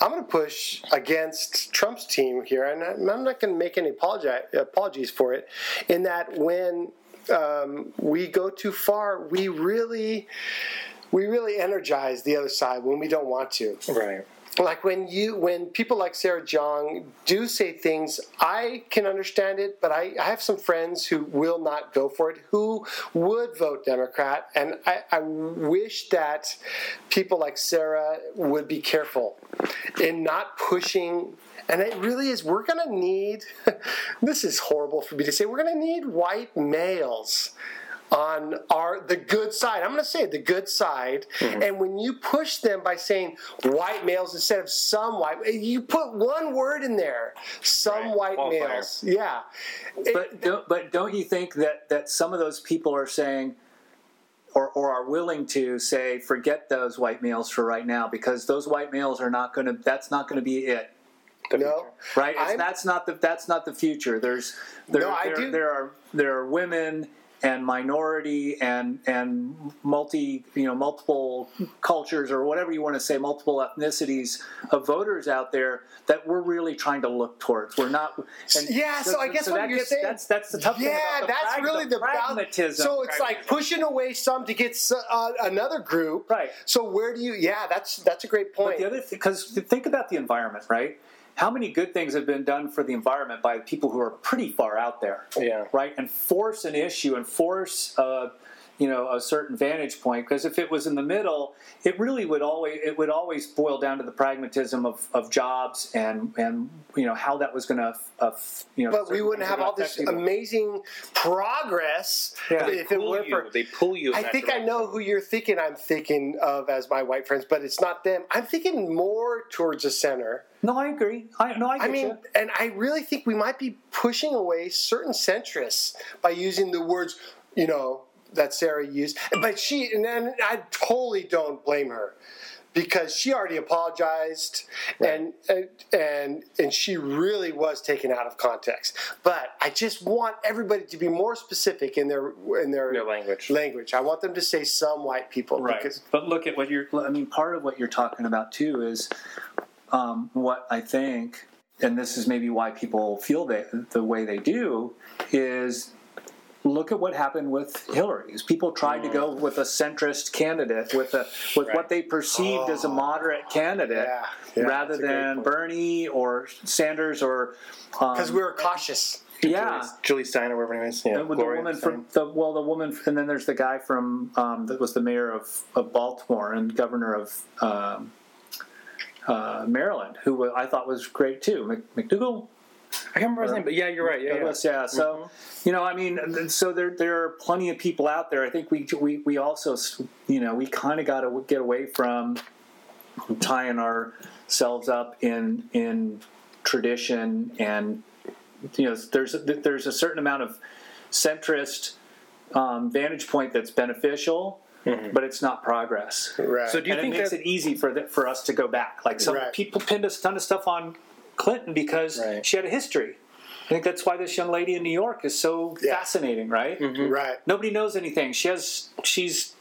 I'm going to push against Trump's team here, and I'm not going to make any apologi- apologies for it, in that when um, we go too far, we really. We really energize the other side when we don't want to Right. Like when you when people like Sarah Jeong do say things i can understand it but I, I have some friends who will not go for it who would vote democrat and I, I wish that people like sarah would be careful in not pushing and it really is we're going to need this is horrible for me to say we're going to need white males on our the good side. I'm going to say the good side. Mm-hmm. And when you push them by saying white males instead of some white, you put one word in there, some Right. white males. Yeah. It- but don't, but don't you think that that some of those people are saying or, or are willing to say forget those white males for right now because those white males are not going to that's not going to be it no. right It's- that's not the that's not the future there's there, No, there, there are there are women and minority and and multi you know multiple cultures or whatever you want to say multiple ethnicities of voters out there that we're really trying to look towards we're not and Yeah, so I guess what you're gets- saying- that's that's the tough thing yeah, that's prag- really the, bal- pragmatism So it's like pushing away some to get uh, another group. Right. So where do you? Yeah, that's that's a great point. But the other because think about the environment, right? How many good things have been done for the environment by people who are pretty far out there, Yeah. right? And force an issue and force, uh, you know, a certain vantage point. Because if it was in the middle, it really would always it would always boil down to the pragmatism of, of jobs and and you know how that was going to, uh, you know. but we wouldn't have all this people. amazing progress Yeah. if it weren't you, for they pull you. I that think I know who you're thinking I'm thinking of as my white friends, but it's not them. I'm thinking more towards the center. No, I agree. I no, I, I mean, you. and I really think we might be pushing away certain centrists by using the words, you know, that Sarah used, but she and, and I totally don't blame her because she already apologized and and and and she really was taken out of context. But I just want everybody to be more specific in their in their, Their language. Language. I want them to say some white people Right. because But look at what you're. I mean, part of what you're talking about too is um, what I think, and this is maybe why people feel that the way they do is. Look at what happened with Hillary. Is People tried to go with a centrist candidate, with a with what they perceived as a moderate candidate, Yeah, yeah, rather that's a great than. Bernie or Sanders or um, because we were cautious. yeah. Julie Stein or whatever her name is. Yeah, And with Gloria the woman Steinem. from the well, the woman, and then there's the guy from um, that was the mayor of, of Baltimore and governor of um, uh, Maryland, who I thought was great too. McDougal, I can't remember his name, but yeah, you're right. Yeah, yeah. Douglas, yeah. So you know, I mean, so there there are plenty of people out there. I think we we we also you know we kind of got to get away from tying ourselves up in in tradition and you know there's there's a certain amount of centrist um, vantage point that's beneficial, but it's not progress. Right. So do you and think it makes that- it easy for the, for us to go back? Like some Right. people pinned us a ton of stuff on Clinton because Right. she had a history. I think that's why this young lady in New York is so Yeah. fascinating, right? Mm-hmm. right. Nobody knows anything. She has she's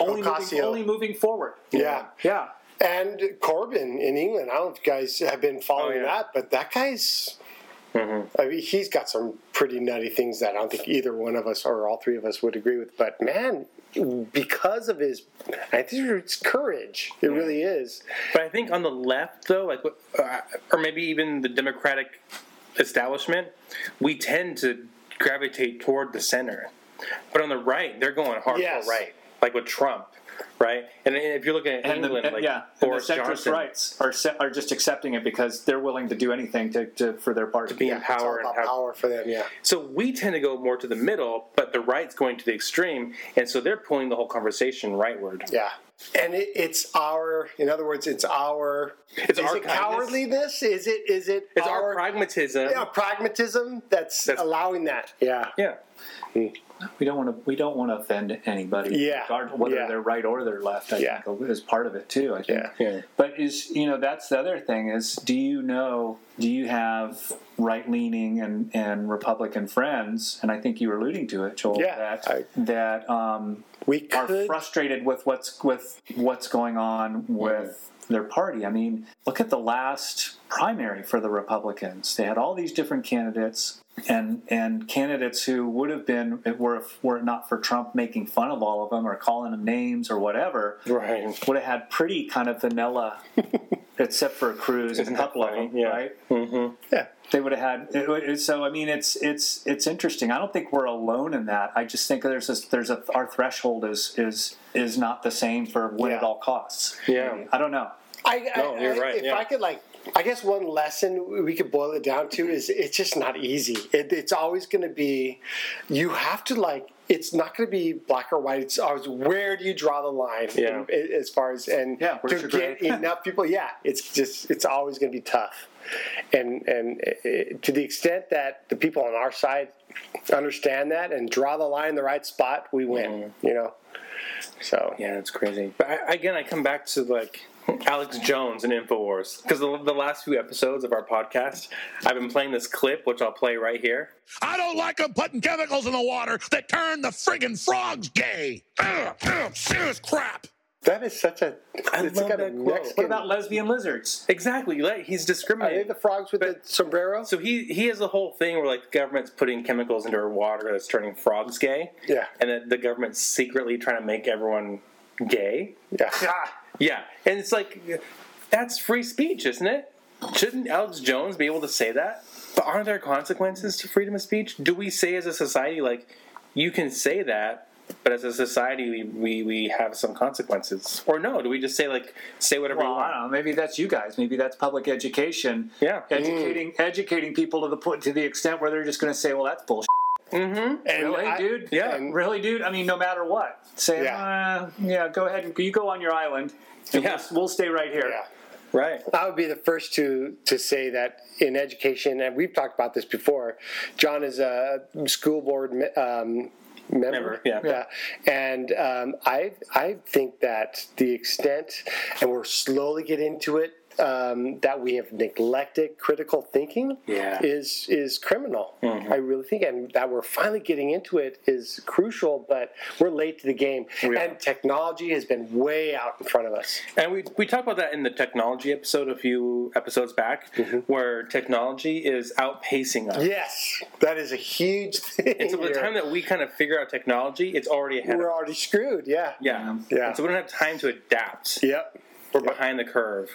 only moving, only moving forward. Yeah. Yeah. And Corbyn in England, I don't know if you guys have been following Oh, yeah. that, but that guy's. Mm-hmm. I mean, he's got some pretty nutty things that I don't think either one of us or all three of us would agree with. But man, because of his, I think it's courage. It really is. But I think on the left, though, like, uh, or maybe even the Democratic establishment, we tend to gravitate toward the center. But on the right, they're going hardcore Yes. right, like with Trump, right? And if you're looking at And the, England, and- like yeah, and the centrist Johnson, rights are se- are just accepting it because they're willing to do anything to, to for their party. To be in It's all power and have power for them. Yeah. So we tend to go more to the middle, but the right's going to the extreme, and so they're pulling the whole conversation rightward. Yeah. And it, it's our, in other words, it's our. It's is our it kindness. cowardliness? Is it? Is it? It's our, pragmatism. yeah, pragmatism that's, That's- allowing that. Yeah. yeah. Hmm. We don't want to. We don't want to offend anybody, Yeah, regardless whether yeah. they're right or they're left. I Yeah. think is part of it too. I think. Yeah. Yeah. But is you know that's the other thing is do you know do you have right leaning and and Republican friends and I think you were alluding to it, Joel. Yeah, That I- that um, We are frustrated with what's with what's going on with their party. I mean, look at the last primary for the Republicans. They had all these different candidates and and candidates who would have been were if, were it not for Trump making fun of all of them or calling them names or whatever Right. would have had pretty kind of vanilla, except for Cruz and a Isn't that couple of them, Yeah. right? Mm-hmm. Yeah. They would have had. It, it- so I mean, it's it's it's interesting. I don't think we're alone in that. I just think there's a, there's a our threshold is is is not the same for win at all costs. Yeah. I don't know. I, No, I, you're I- right, If yeah. I could, like, I guess one lesson we could boil it down to is it's just not easy. It, it's always going to be, you have to like. It's not going to be black or white. It's always where do you draw the line? Yeah. in- as far as and Yeah, to get enough people. Yeah, it's just it's always going to be tough. And and uh, to the extent that the people on our side understand that and draw the line in the right spot, we win. You know. So Yeah, it's crazy. But I, again, I come back to like Alex Jones and Infowars because the, the last few episodes of our podcast, I've been playing this clip, which I'll play right here. I don't like them putting chemicals in the water that turn the friggin' frogs gay. Ugh, ugh, serious crap. that is such a. I it's love got a that quote. Mexican- What about lesbian lizards? Exactly, like he's Are they discriminating. the frogs with the sombrero? So he he has a whole thing where like the government's putting chemicals into our water that's turning frogs gay. Yeah. and that the government's secretly trying to make everyone gay. Yeah. Ah. Yeah, and it's like that's free speech, isn't it? Shouldn't Alex Jones be able to say that? But aren't there consequences to freedom of speech? Do we say as a society like you can say that, but as a society we, we, we have some consequences? Or no? Do we just say like say whatever Well, you I don't know. Maybe that's you guys. Maybe that's public education. Yeah. educating educating people to the point to the extent where they're just going to say, "Well, that's bullshit." And Really, I- dude? Yeah. and- Really, dude? I mean, no matter what, say, Yeah. uh, yeah, go ahead. You go on your island. And Yeah. we'll, we'll stay right here. Yeah. Right. I would be the first to to say that in education, and we've talked about this before. John is a school board um, member. Member, yeah. yeah. And um, I I think that the extent, and we're slowly getting into it. Um, that we have neglected critical thinking Yeah. is is criminal. Mm-hmm. I really think, and that we're finally getting into it is crucial. But we're late to the game, We are. and technology has been way out in front of us. And we we talked about that in the technology episode a few episodes back, where technology is outpacing us. Yes, that is a huge thing. And so by the time that we kind of figure out technology, it's already ahead. we're already screwed. Yeah. Yeah. Yeah. And so we don't have time to adapt. Yep. We're behind the curve.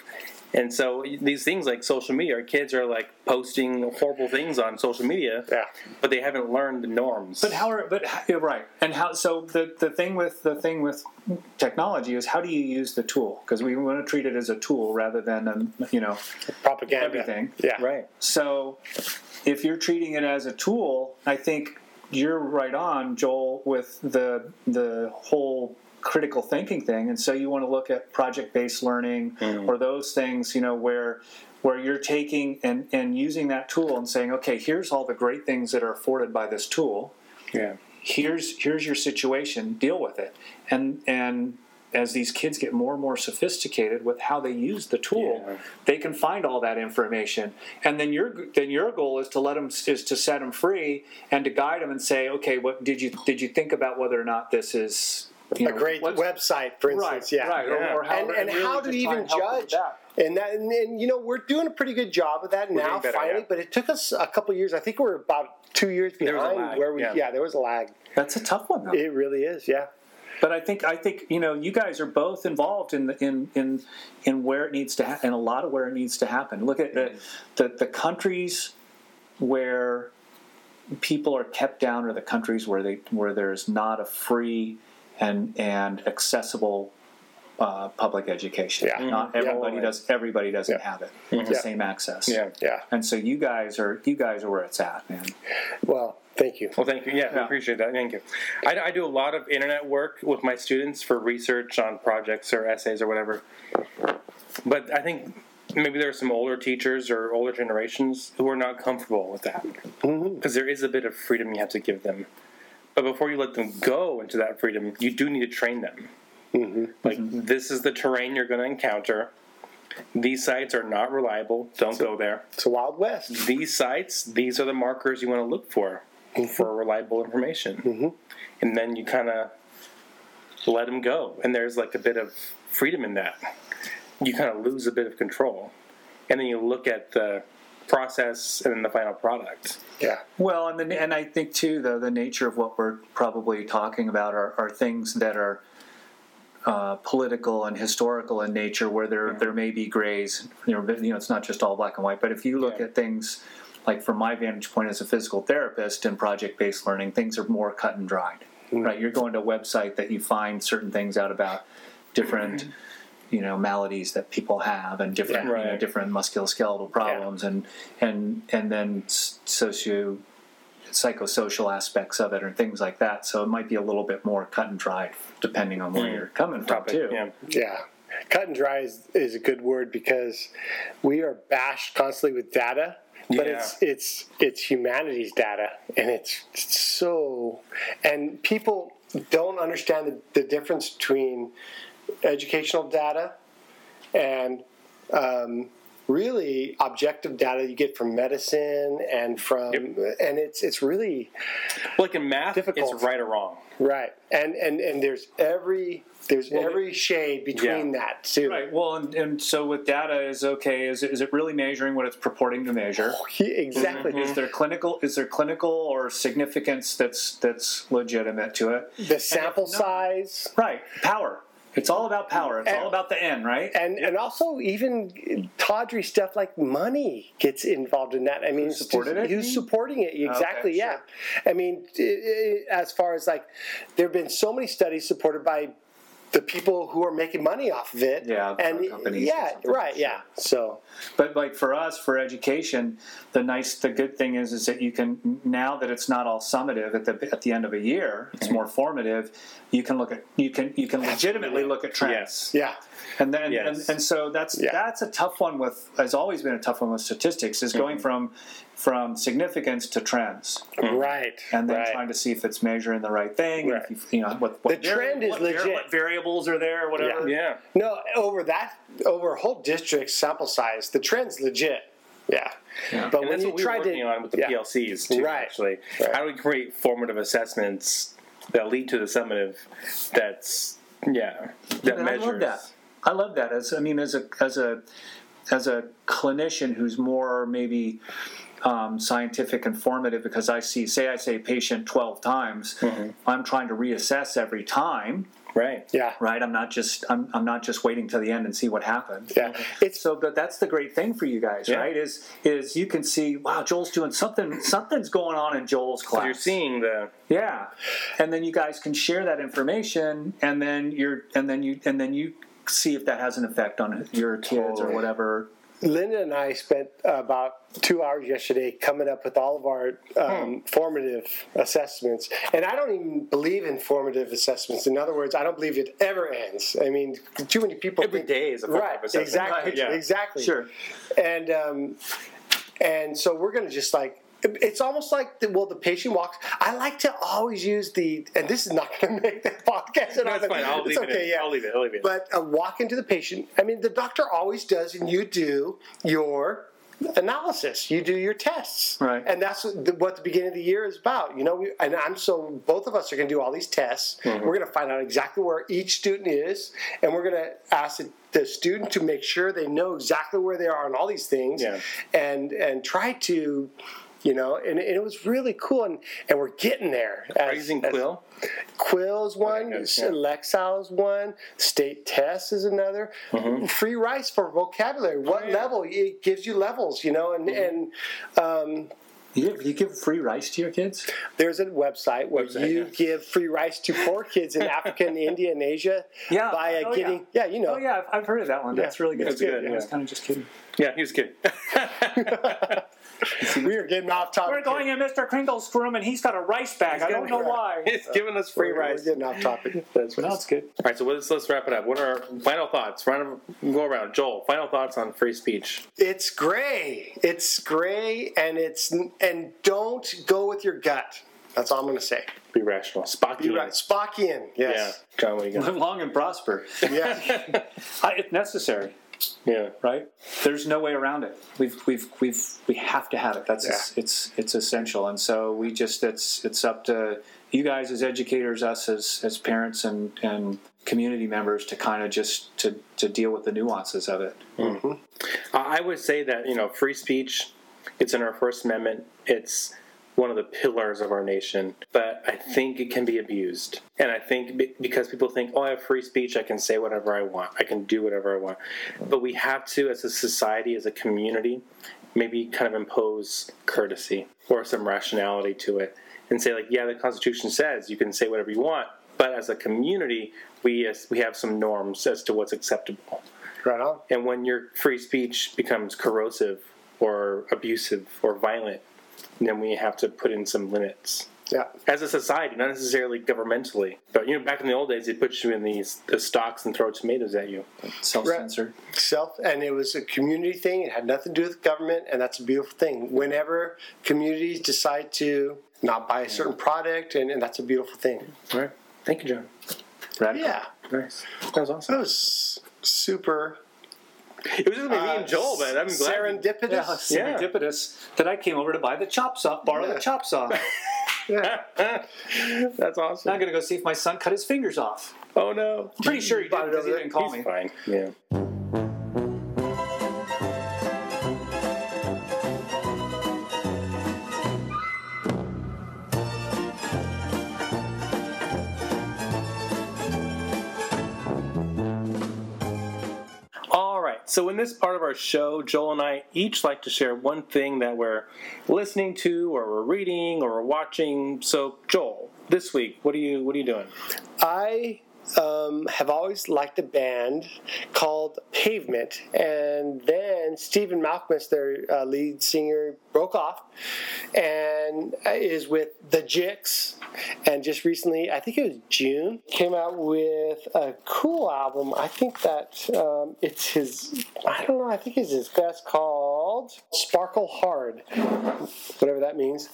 And so these things like social media, our kids are like posting horrible things on social media, Yeah. but they haven't learned the norms. But how are but how, yeah, right and how so the the thing with the thing with technology is how do you use the tool because we want to treat it as a tool rather than um, you know Propaganda. everything Yeah. right. so if you're treating it as a tool I think you're right on Joel with the the whole critical thinking thing. And so you want to look at project based learning hmm. or those things you know where where you're taking and and using that tool and saying okay here's all the great things that are afforded by this tool. Yeah. here's here's your situation deal with it. And and as these kids get more and more sophisticated with how they use the tool Yeah. they can find all that information. And then your then your goal is to let them is to set them free and to guide them and say okay what did you did you think about whether or not this is you A know, great website, for instance. right yeah. right Yeah. or, or how, and, and really how to just try even and help them with judge that. and that and, and you know we're doing a pretty good job of that now better, finally yeah. but it took us a couple of years i think we're about two years There was a behind where we yeah. there was a lag that's a tough one though it really is yeah But I think I think you know you guys are both involved in the, in in in where it needs to happen, and a lot of where it needs to happen. Look at the, mm-hmm. the the countries where people are kept down, are the countries where they where there's not a free and and accessible uh, public education. Yeah. Not Mhm. everybody Yeah. does. Everybody doesn't Yeah. have it. The Yeah. same access. Yeah. yeah And so you guys are you guys are where it's at, man. well thank you Well, thank you. Yeah, I appreciate that. Thank you. I, I do a lot of internet work with my students for research on projects or essays or whatever. But I think maybe there are some older teachers or older generations who are not comfortable with that because is a bit of freedom you have to give them. But before you let them go into that freedom, you do need to train them. Mm-hmm. Like this is the terrain you're going to encounter. These sites are not reliable. Don't go there. it's a wild west These sites, these are the markers you want to look for mm-hmm. for reliable information. Mm-hmm. And then you kind of let them go. And there's like a bit of freedom in that. You kind of lose a bit of control. And then you look at the process and then the final product. yeah Well, and the, and I think too, though, the nature of what we're probably talking about are, are things that are uh, political and historical in nature, where there there may be grays. You know, you know, it's not just all black and white. But if you look Yeah. at things like from my vantage point as a physical therapist in project based learning, things are more cut and dried. Right, you're going to a website that you find certain things out about different. You know maladies that people have, and different, Yeah. you know, different musculoskeletal problems, and and and then socio psychosocial aspects of it or things like that. So it might be a little bit more cut and dry depending on where Mm. you're coming from Topic. too. Yeah. yeah cut and dry is, is a good word because we are bashed constantly with data but Yeah. it's it's it's humanity's data and it's so and people don't understand the, the difference between educational data and um, really objective data you get from medicine and from and it's it's really Like in math, Difficult. it's right or wrong. right and and and there's every there's every shade between Yeah. that too Right. Well, and, and so with data is okay. Is it, is it really measuring what it's purporting to measure? exactly Is there clinical? Is there clinical or significance that's that's legitimate to it? the sample no- size Right. Power. It's all about power. It's And- all about the end, right? and and also even tawdry stuff like money gets involved in that. I mean, Who supported just- it, Who's supporting it? Exactly. Okay, yeah. I mean, i i as far as like, there have been so many studies supported by the people who are making money off of it. Yeah, and companies yeah, right. Yeah. So But like for us, for education, the nice, the good thing is, is that you can now that it's not all summative at the at the end of a year, it's more formative. You can look at you can you can legitimately look at trends. Yes. yeah, and then Yes. and, and so that's Yeah. that's a tough one with has always been a tough one with statistics is going Mm-hmm. from from significance to trends Right. and then right. trying to see if it's measuring the right thing Right. if you, you know what, what The trend is what vari- legit. what variables are there or whatever Yeah. No, over that, over a whole district sample size, the trend's legit. Yeah. But And when that's you what we're try working to, on with the yeah. PLCs too. Right. Actually, Right. how do we create formative assessments that lead to the summative? That's yeah. That And measures. I love that. I love that. As I mean, as a as a as a clinician who's more maybe um, scientific and formative, because I see, say, I say patient twelve times, Mm-hmm. I'm trying to reassess every time. Right. Yeah. Right. I'm not just I'm, I'm not just waiting to the end and see what happened. Yeah. It's So, but that's the great thing for you guys, Yeah. right? Is is you can see, wow, Joel's doing something. Something's going on in Joel's class. So you're seeing the Yeah, and then you guys can share that information, and then you're, and then you, and then you see if that has an effect on your kids or whatever. Linda and I spent about two hours yesterday coming up with all of our um, formative assessments. And I don't even believe in formative assessments. In other words, I don't believe it ever ends. I mean, too many people every think, day is a formative right, assessment. exactly, Right, yeah. exactly. Sure. And um, and so we're going to just like it's almost like the, well the patient walks i like to always use the and this is not going to make the podcast at No, all, it's but fine. I'll it's leave it okay in. yeah I'll leave it. I'll leave it. but uh, walk into the patient i mean the doctor always does and you do your analysis you do your tests Right. and that's what the, what the beginning of the year is about you know we, and i'm so both of us are going to do all these tests Mm-hmm. we're going to find out exactly where each student is and we're going to ask the, the student to make sure they know exactly where they are on all these things Yeah. and and try to you know and, and it was really cool and, and we're getting there Are as- you using as- Quill? Quill's one, good, yeah. Lexile's one, State Test is another. Mm-hmm. Free rice for vocabulary. Oh, What level? It gives you levels, you know, and and um, You give, you give free rice to your kids? there's a website where Website, you yeah. give free rice to poor kids in Africa and India and Asia Yeah. by Oh, getting yeah. you know Oh yeah, I've, I've heard of that one. That's really good. That's good, I was yeah. kind of just kidding. Yeah, he was kidding. we are getting off topic. We're going in Mr. Kringle's room, and he's got a rice bag. I don't know why. He's giving us free We're, we're rice. getting off topic. That's But no, it's good. All right, so let's let's wrap it up. What are our final thoughts? Round of, go around. Joel, final thoughts on free speech. It's gray. It's gray, and it's and don't go with your gut. That's all I'm going to say. Be rational. Spock. Be right, Spockian. Yeah, Yes. John, what do you got? Live long and prosper. Yeah. I, if necessary, Yeah, right? There's no way around it. We've we've we've we have to have it. That's Yeah. it's it's essential. And so we just it's it's up to you guys as educators, us as as parents and and community members to kind of just to to deal with the nuances of it. Mm-hmm. I would say that you know free speech. It's in our First Amendment. It's one of the pillars of our nation, but I think it can be abused. And I think because people think, oh, I have free speech, I can say whatever I want, I can do whatever I want. But we have to, as a society, as a community, maybe kind of impose courtesy or some rationality to it and say, like, yeah, the Constitution says you can say whatever you want, but as a community, we, as, we have some norms as to what's acceptable. right on. And when your free speech becomes corrosive or abusive or violent, then we have to put in some limits Yeah. as a society, not necessarily governmentally. But you know, back in the old days, they put you in these the stocks and throw tomatoes at you. Self censored. self and it was a community thing it had nothing to do with government and that's a beautiful thing whenever communities decide to not buy a certain product and, and that's a beautiful thing All right. Thank you, John. Radical. yeah Nice. That was awesome. that was super It was just me and uh, Joel, but I'm glad. serendipitous Yeah, serendipitous that I came over to buy the chop saw, borrow Yeah. the chop saw. That's awesome. now I'm gonna go see if my son cut his fingers off. oh no. I'm pretty sure he did it because he didn't call He's me. fine. Yeah. So in this part of our show, Joel and I each like to share one thing that we're listening to, or we're reading, or we're watching. So Joel, this week, what are you what are you doing? i um, have always liked a band called Pavement, and then Stephen Malkmus, their uh, lead singer, broke off and is with the Jicks. And just recently, I think it was June, came out with a cool album. I think that um, it's his, I don't know, I think it's his best called Sparkle Hard, whatever that means.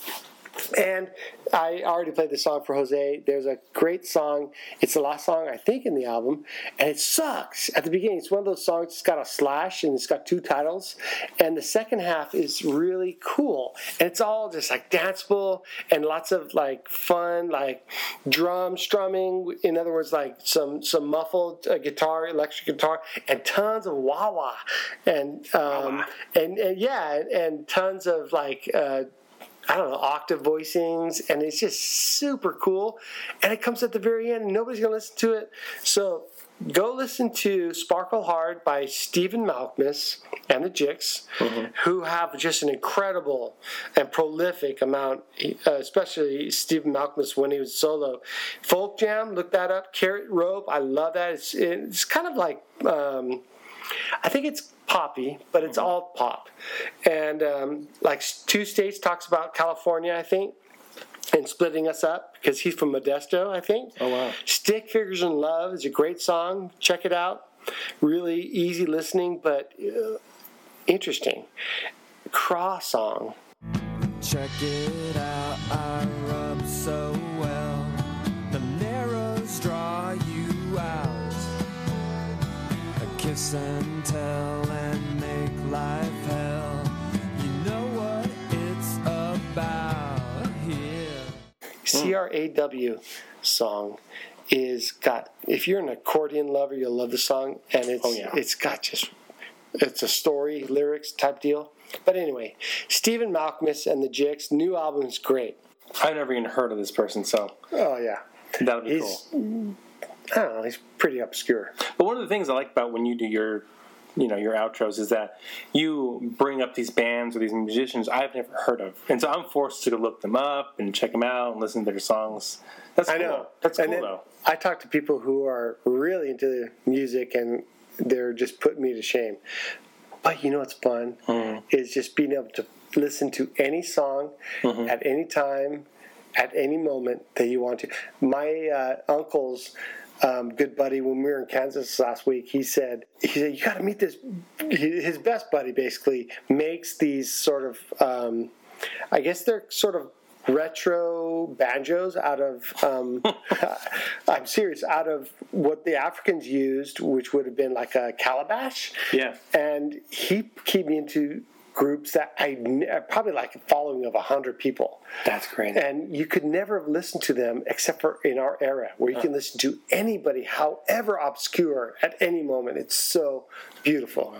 And I already played the song for Jose. There's a great song. It's the last song, I think, in the album. And it sucks. At the beginning, it's one of those songs, it's got a slash and it's got two titles. And the second half is really cool. And it's all just like danceable and lots of like fun, like drum strumming. In other words, like some, some muffled uh, guitar, electric guitar, and tons of wah wah. And, um, and, and yeah, and tons of like, uh, I don't know, octave voicings, and it's just super cool. And it comes at the very end, and nobody's going to listen to it. So go listen to Sparkle Hard by Stephen Malkmus and the Jicks, who have just an incredible and prolific amount, uh, especially Stephen Malkmus when he was solo. Folk Jam, look that up. Carrot Rope, I love that. It's, it's kind of like. Um, I think it's poppy, but it's all pop. And um, like Two States talks about California, I think, and splitting us up because he's from Modesto, I think. Oh, wow. Stick Figures in Love is a great song. Check it out. Really easy listening, but uh, interesting. Cross song. Check it out, I rub so kiss and tell and make life hell. You know what it's about here. C R A W song is got. If you're an accordion lover, you'll love the song, and it's Oh, yeah. it's got just it's a story lyrics type deal. But anyway, Stephen Malkmus and the Jicks new album is great. I've never even heard of this person, so Oh yeah, that would be he's cool. I don't know, he's pretty obscure. But one of the things I like about when you do your, you know, your outros is that you bring up these bands or these musicians I've never heard of, and so I'm forced to look them up and check them out and listen to their songs. That's I know. That's And cool though. I talk to people who are really into music and they're just putting me to shame. But you know what's fun Mm-hmm. is just being able to listen to any song Mm-hmm. at any time, at any moment that you want to. My uh, uncle's um, good buddy, when we were in Kansas last week, he said, "He said you got to meet this." His best buddy basically makes these sort of, um, I guess they're sort of retro banjos out of um, I'm serious out of what the Africans used, which would have been like a calabash. Yeah. And he keep me into groups that I probably like a following of a hundred people. That's great. And you could never have listened to them except for in our era, where you uh. can listen to anybody, however obscure, at any moment. It's so beautiful.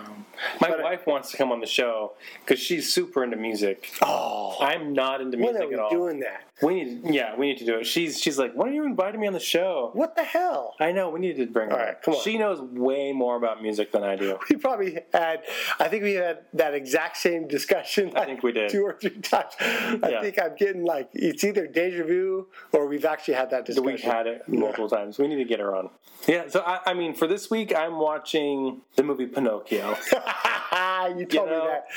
My wife wants to come on the show because she's super into music. Oh, I'm not into music when are we at all. doing that? We need, yeah, we need to do it. She's she's like, why are you inviting me on the show? What the hell? I know we need to bring her. All right, come on. She knows way more about music than I do. We probably had, I think we had that exact same discussion. I think we did. two or three times. I Yeah. think I'm getting like it's either deja vu or we've actually had that discussion. We've had it multiple times. We need to get her on. Yeah. So I, I mean, for this week, I'm watching the movie Pinocchio. you told know, me that.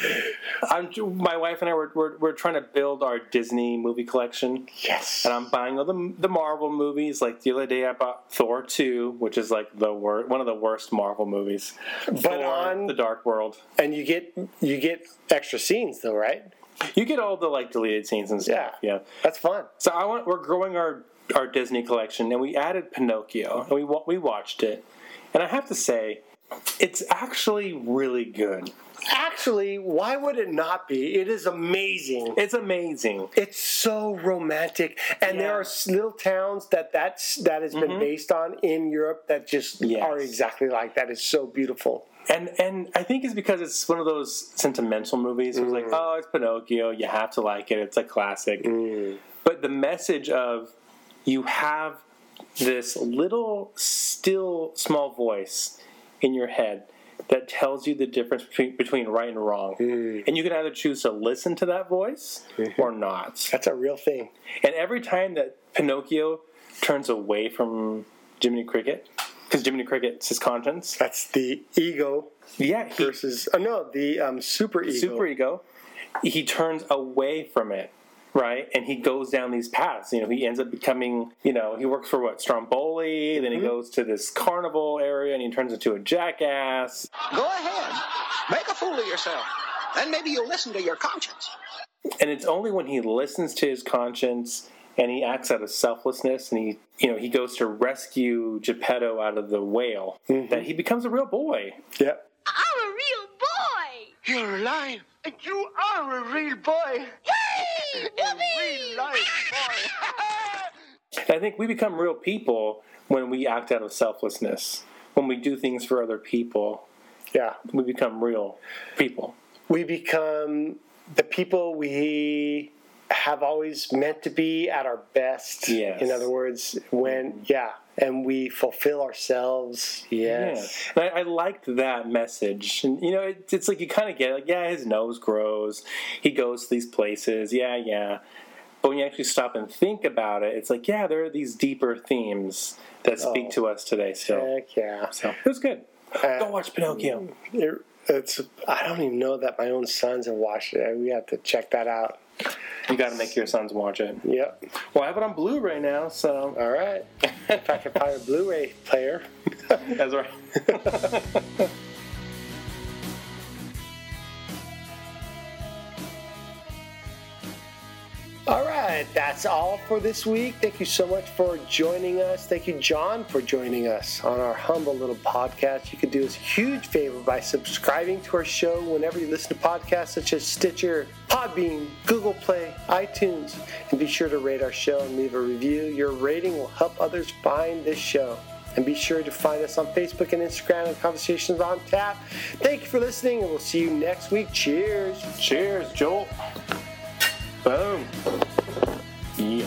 I'm, my wife and I were, we're, we're trying to build our Disney movie collection. Yes. And I'm buying all the, the Marvel movies. Like the other day, I bought Thor 2, which is like the wor- one of the worst Marvel movies. But Thor, on- The Dark World. And you get you get extra scenes though, right? You get all the like deleted scenes and stuff. Yeah. yeah. That's fun. So I want we're growing our our Disney collection, and we added Pinocchio, and we we watched it, and I have to say, it's actually really good. Actually, why would it not be? It is amazing. It's amazing. It's so romantic, and there are little towns that that's that has been mm-hmm. based on in Europe that just Yes. are exactly like that. It's so beautiful. And and I think it's because it's one of those sentimental movies. It was like, mm. oh, it's Pinocchio. You have to like it. It's a classic. Mm. But the message of you have this little, still, small voice in your head that tells you the difference between, between right and wrong, mm. and you can either choose to listen to that voice mm-hmm. or not. That's a real thing. And every time that Pinocchio turns away from Jiminy Cricket because Jiminy Cricket's his conscience. That's the ego Yeah, he, versus. Oh no, the um, super ego. super ego. He turns away from it, right? And he goes down these paths. You know, he ends up becoming, you know, he works for what, Stromboli, then he goes to this carnival area and he turns into a jackass. Go ahead. Make a fool of yourself. Then maybe you'll listen to your conscience. And it's only when he listens to his conscience and he acts out of selflessness and he, you know, he goes to rescue Geppetto out of the whale mm-hmm. that he becomes a real boy. Yep. I'm a real boy! You're alive. And you are a real boy. Yay! Whoopee! And I think we become real people when we act out of selflessness. When we do things for other people, Yeah. we become real people. We become the people we have always meant to be at our best. Yes. In other words, when yeah, and we fulfill ourselves. Yes. Yeah. And I, I liked that message. And, you know, it, it's like you kind of get it. Like, yeah, his nose grows. He goes to these places. Yeah, yeah. But when you actually stop and think about it, it's like, yeah, there are these deeper themes that speak Oh. to us today still. Heck yeah. So it was good. Uh, Go watch Pinocchio. It- it's I don't even know that my own sons have watched it. We have to check that out. You got to make your sons watch it. Yep. Well, I have it on Blu-ray now, so All right. if I can find a Blu-ray player. that's right. Right, that's all for this week. Thank you so much for joining us. Thank you, John, for joining us on our humble little podcast. You could do us a huge favor by subscribing to our show whenever you listen to podcasts such as Stitcher, Podbean, Google Play, iTunes, and be sure to rate our show and leave a review. Your rating will help others find this show. And be sure to find us on Facebook and Instagram and Conversations on Tap. Thank you for listening, and we'll see you next week. Cheers. Cheers, Joel. Pão. E